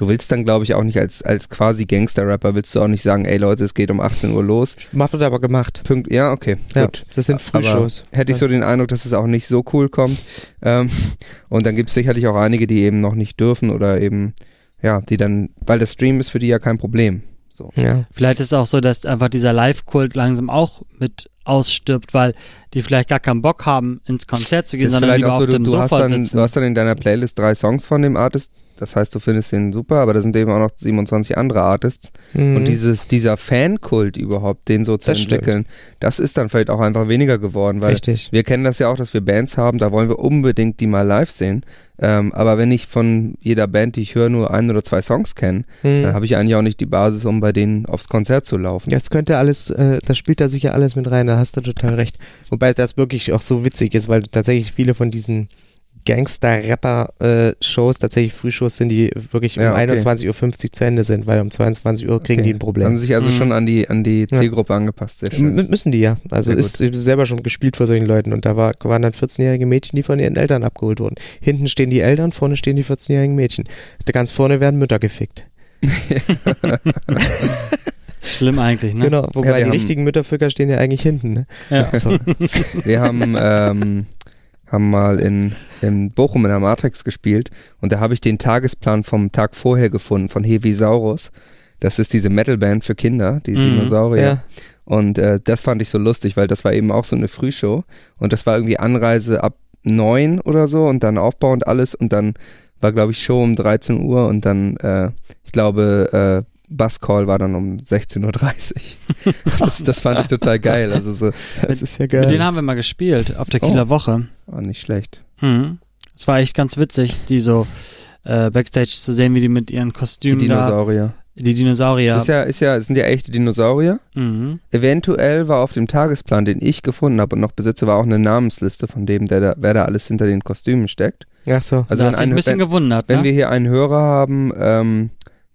Du willst dann, glaube ich, auch nicht als, als quasi Gangster-Rapper, willst du auch nicht sagen, ey Leute, es geht um 18 Uhr los. Macht wird aber gemacht. Punkt, ja, okay, Ja, gut. das sind Frühshows. Aber hätte ich so den Eindruck, dass es auch nicht so cool kommt. Ähm, und dann gibt es sicherlich auch einige, die eben noch nicht dürfen oder eben, ja, die dann, weil das Stream ist für die ja kein Problem. So. Ja. Vielleicht ist es auch so, dass einfach dieser Live-Kult langsam auch mit ausstirbt, weil die vielleicht gar keinen Bock haben, ins Konzert zu gehen, sondern lieber auch so, auf du, dem du, hast Sofa dann, sitzen. du hast dann in deiner Playlist drei Songs von dem Artist. Das heißt, du findest den super, aber da sind eben auch noch 27 andere Artists. Mhm. Und dieses, dieser Fankult überhaupt, den so zu Das stimmt. entwickeln, das ist dann vielleicht auch einfach weniger geworden, weil Richtig. wir kennen das ja auch, dass wir Bands haben, da wollen wir unbedingt die mal live sehen. Ähm, aber wenn ich von jeder Band, die ich höre, nur ein oder zwei Songs kenne, dann Mhm. habe ich eigentlich auch nicht die Basis, um bei denen aufs Konzert zu laufen. Das könnte alles, äh, das spielt da sicher alles mit rein, da hast du total recht. Wobei das wirklich auch so witzig ist, weil tatsächlich viele von diesen Gangster-Rapper-Shows tatsächlich Frühshows sind, die wirklich um Ja, okay. 21.50 Uhr zu Ende sind, weil um 22 Uhr kriegen Okay. die ein Problem. Haben sich also Mhm. schon an die, an die Ja. Zielgruppe angepasst. Sehr schön. M müssen die ja. Also ist, ich selber schon gespielt vor solchen Leuten und da war, waren dann 14-jährige Mädchen, die von ihren Eltern abgeholt wurden. Hinten stehen die Eltern, vorne stehen die 14-jährigen Mädchen. Da ganz vorne werden Mütter gefickt. Schlimm eigentlich, ne? Genau, wobei Ja, die haben- richtigen Mütterficker stehen ja eigentlich hinten. Ne? Ja. So. Wir haben, ähm, haben mal in, in Bochum in der Matrix gespielt und da habe ich den Tagesplan vom Tag vorher gefunden von Hevisaurus. Das ist diese Metalband für Kinder, die Mhm. Dinosaurier. Ja. Und äh, das fand ich so lustig, weil das war eben auch so eine Frühshow und das war irgendwie Anreise ab neun oder so und dann Aufbau und alles und dann war, glaube ich, Show um 13 Uhr und dann, äh, ich glaube, äh, Buzzcall war dann um 16.30 Uhr. das, das fand ich total geil. Also so, Das ist ja Mit denen geil. haben wir mal gespielt auf der Oh. Kieler Woche. war nicht schlecht. Mhm. Es war echt ganz witzig, die so äh, Backstage zu sehen, wie die mit ihren Die Kostümen da, Dinosaurier. die Dinosaurier. Es ist ja, ist ja, sind ja echte Dinosaurier. mhm. Eventuell war auf dem Tagesplan, den ich gefunden habe und noch besitze, war auch eine Namensliste von dem, der da, wer da alles hinter den Kostümen steckt. Ach so. Also da wenn, hast ein, bisschen wenn, gewundert, wenn ne? wir hier einen Hörer haben, ähm,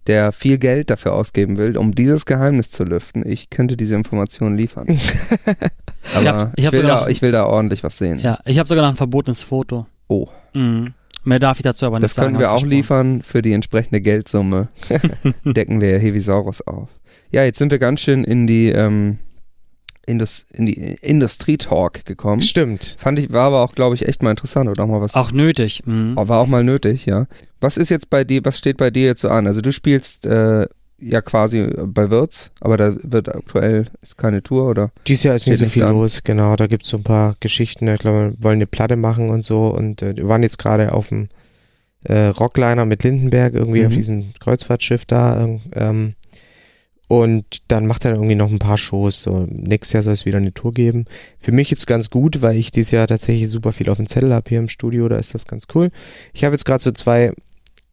der viel Geld dafür ausgeben will, um dieses Geheimnis zu lüften, ich könnte diese Information liefern. Aber Ich hab's- ich ich, hab will sogar da, noch- ich will da ordentlich was sehen. ja, ich habe sogar noch ein verbotenes Foto. Oh. Mhm. Mehr darf ich dazu aber nicht Das sagen. können wir hab auch ich liefern für die entsprechende Geldsumme. Decken wir Hevisaurus auf. Ja, jetzt sind wir ganz schön in die, ähm, Indus in die Industrie-Talk gekommen. Stimmt. Fand ich, war aber auch, glaube ich, echt mal interessant oder auch mal was. Auch nötig. Mhm. War auch mal nötig, ja. Was ist jetzt bei dir, was steht bei dir jetzt so an? Also du spielst äh, ja quasi bei Wirtz, aber da wird aktuell ist keine Tour oder? Dieses Jahr ist nicht so viel an. los, genau. Da gibt es so ein paar Geschichten. Ich glaube, wir wollen eine Platte machen und so. Und äh, wir waren jetzt gerade auf dem äh, Rockliner mit Lindenberg, irgendwie Mhm. auf diesem Kreuzfahrtschiff da. Ähm, und dann macht er irgendwie noch ein paar Shows. So, nächstes Jahr soll es wieder eine Tour geben. Für mich jetzt ganz gut, weil ich dieses Jahr tatsächlich super viel auf dem Zettel habe hier im Studio. Da ist das ganz cool. Ich habe jetzt gerade so zwei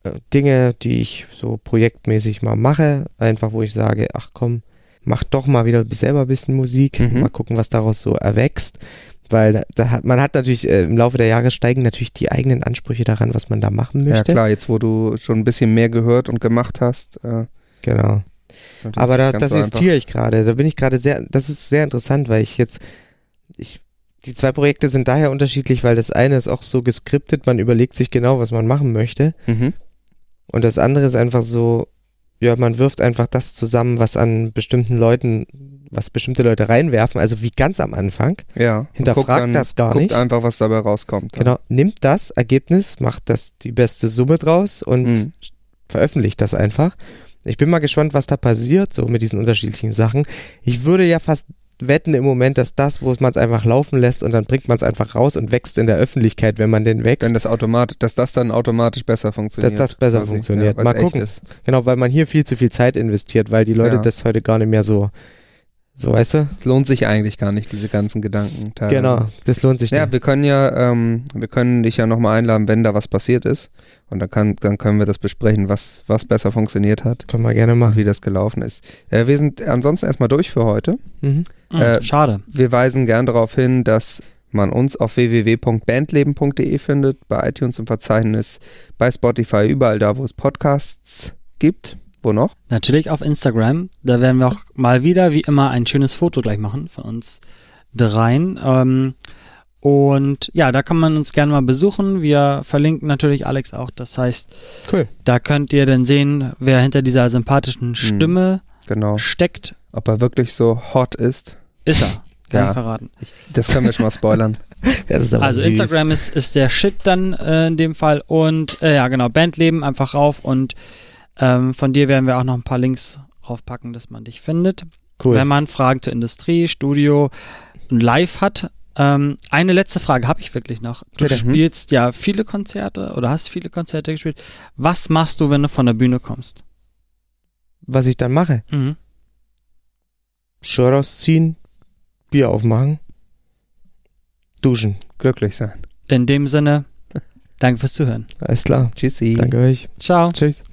äh, Dinge, die ich so projektmäßig mal mache. Einfach, wo ich sage, ach komm, mach doch mal wieder selber ein bisschen Musik. Mhm. Mal gucken, was daraus so erwächst. Weil da, da hat, man hat natürlich äh, im Laufe der Jahre steigen natürlich die eigenen Ansprüche daran, was man da machen möchte. Ja klar, jetzt wo du schon ein bisschen mehr gehört und gemacht hast. Äh, Genau. Aber da, das so justiere ich gerade. Da bin ich gerade sehr, das ist sehr interessant, weil ich jetzt, ich, die zwei Projekte sind daher unterschiedlich, weil das eine ist auch so geskriptet, man überlegt sich genau, was man machen möchte. Mhm. Und das andere ist einfach so, ja, man wirft einfach das zusammen, was an bestimmten Leuten, was bestimmte Leute reinwerfen, also wie ganz am Anfang. Ja. Hinterfragt guckt dann, das gar guckt nicht. einfach, was dabei rauskommt. Genau, nimmt das Ergebnis, macht das die beste Summe draus und Mhm. veröffentlicht das einfach. Ich bin mal gespannt, was da passiert, so mit diesen unterschiedlichen Sachen. Ich würde ja fast wetten im Moment, dass das, wo man es einfach laufen lässt und dann bringt man es einfach raus und wächst in der Öffentlichkeit, wenn man den wächst. Wenn das automatisch, dass das dann automatisch besser funktioniert. Dass das besser quasi. funktioniert. weil's Mal gucken. Genau, weil man hier viel zu viel Zeit investiert, weil die Leute Ja. das heute gar nicht mehr so, so weißt du? Es lohnt sich eigentlich gar nicht, diese ganzen Gedanken. teilweise. Genau, das lohnt sich Ja, nicht. wir können ja, ähm, wir können dich ja nochmal einladen, wenn da was passiert ist. Und dann, kann, dann können wir das besprechen, was, was besser funktioniert hat Können wir gerne machen. wie das gelaufen ist. Äh, wir sind ansonsten erstmal durch für heute. Mhm. Mhm, Äh, Schade. Wir weisen gern darauf hin, dass man uns auf www.bandleben.de findet, bei iTunes im Verzeichnis, bei Spotify, überall da, wo es Podcasts gibt. Wo noch? Natürlich auf Instagram. Da werden wir auch mal wieder, wie immer, ein schönes Foto gleich machen von uns dreien. Ähm, und ja, da kann man uns gerne mal besuchen. Wir verlinken natürlich Alex auch. Das heißt, Cool. da könnt ihr dann sehen, wer hinter dieser sympathischen Stimme Genau. steckt. Ob er wirklich so hot ist. Ist er. Kann Ja. ich verraten. Das können wir schon mal spoilern. Also süß. Instagram ist, ist der Shit dann äh, in dem Fall. Und äh, ja, genau, Bandleben einfach rauf. Und ähm, von dir werden wir auch noch ein paar Links raufpacken, dass man dich findet. Cool. wenn man Fragen zur Industrie, Studio und Live hat. Ähm, eine letzte Frage habe ich wirklich noch. Du Bitte. spielst ja viele Konzerte oder hast viele Konzerte gespielt. Was machst du, wenn du von der Bühne kommst? Was ich dann mache? Mhm. Shirt ausziehen, Bier aufmachen, duschen. Glücklich sein. In dem Sinne, danke fürs Zuhören. Alles klar. Tschüssi. Danke euch. Ciao. Tschüss.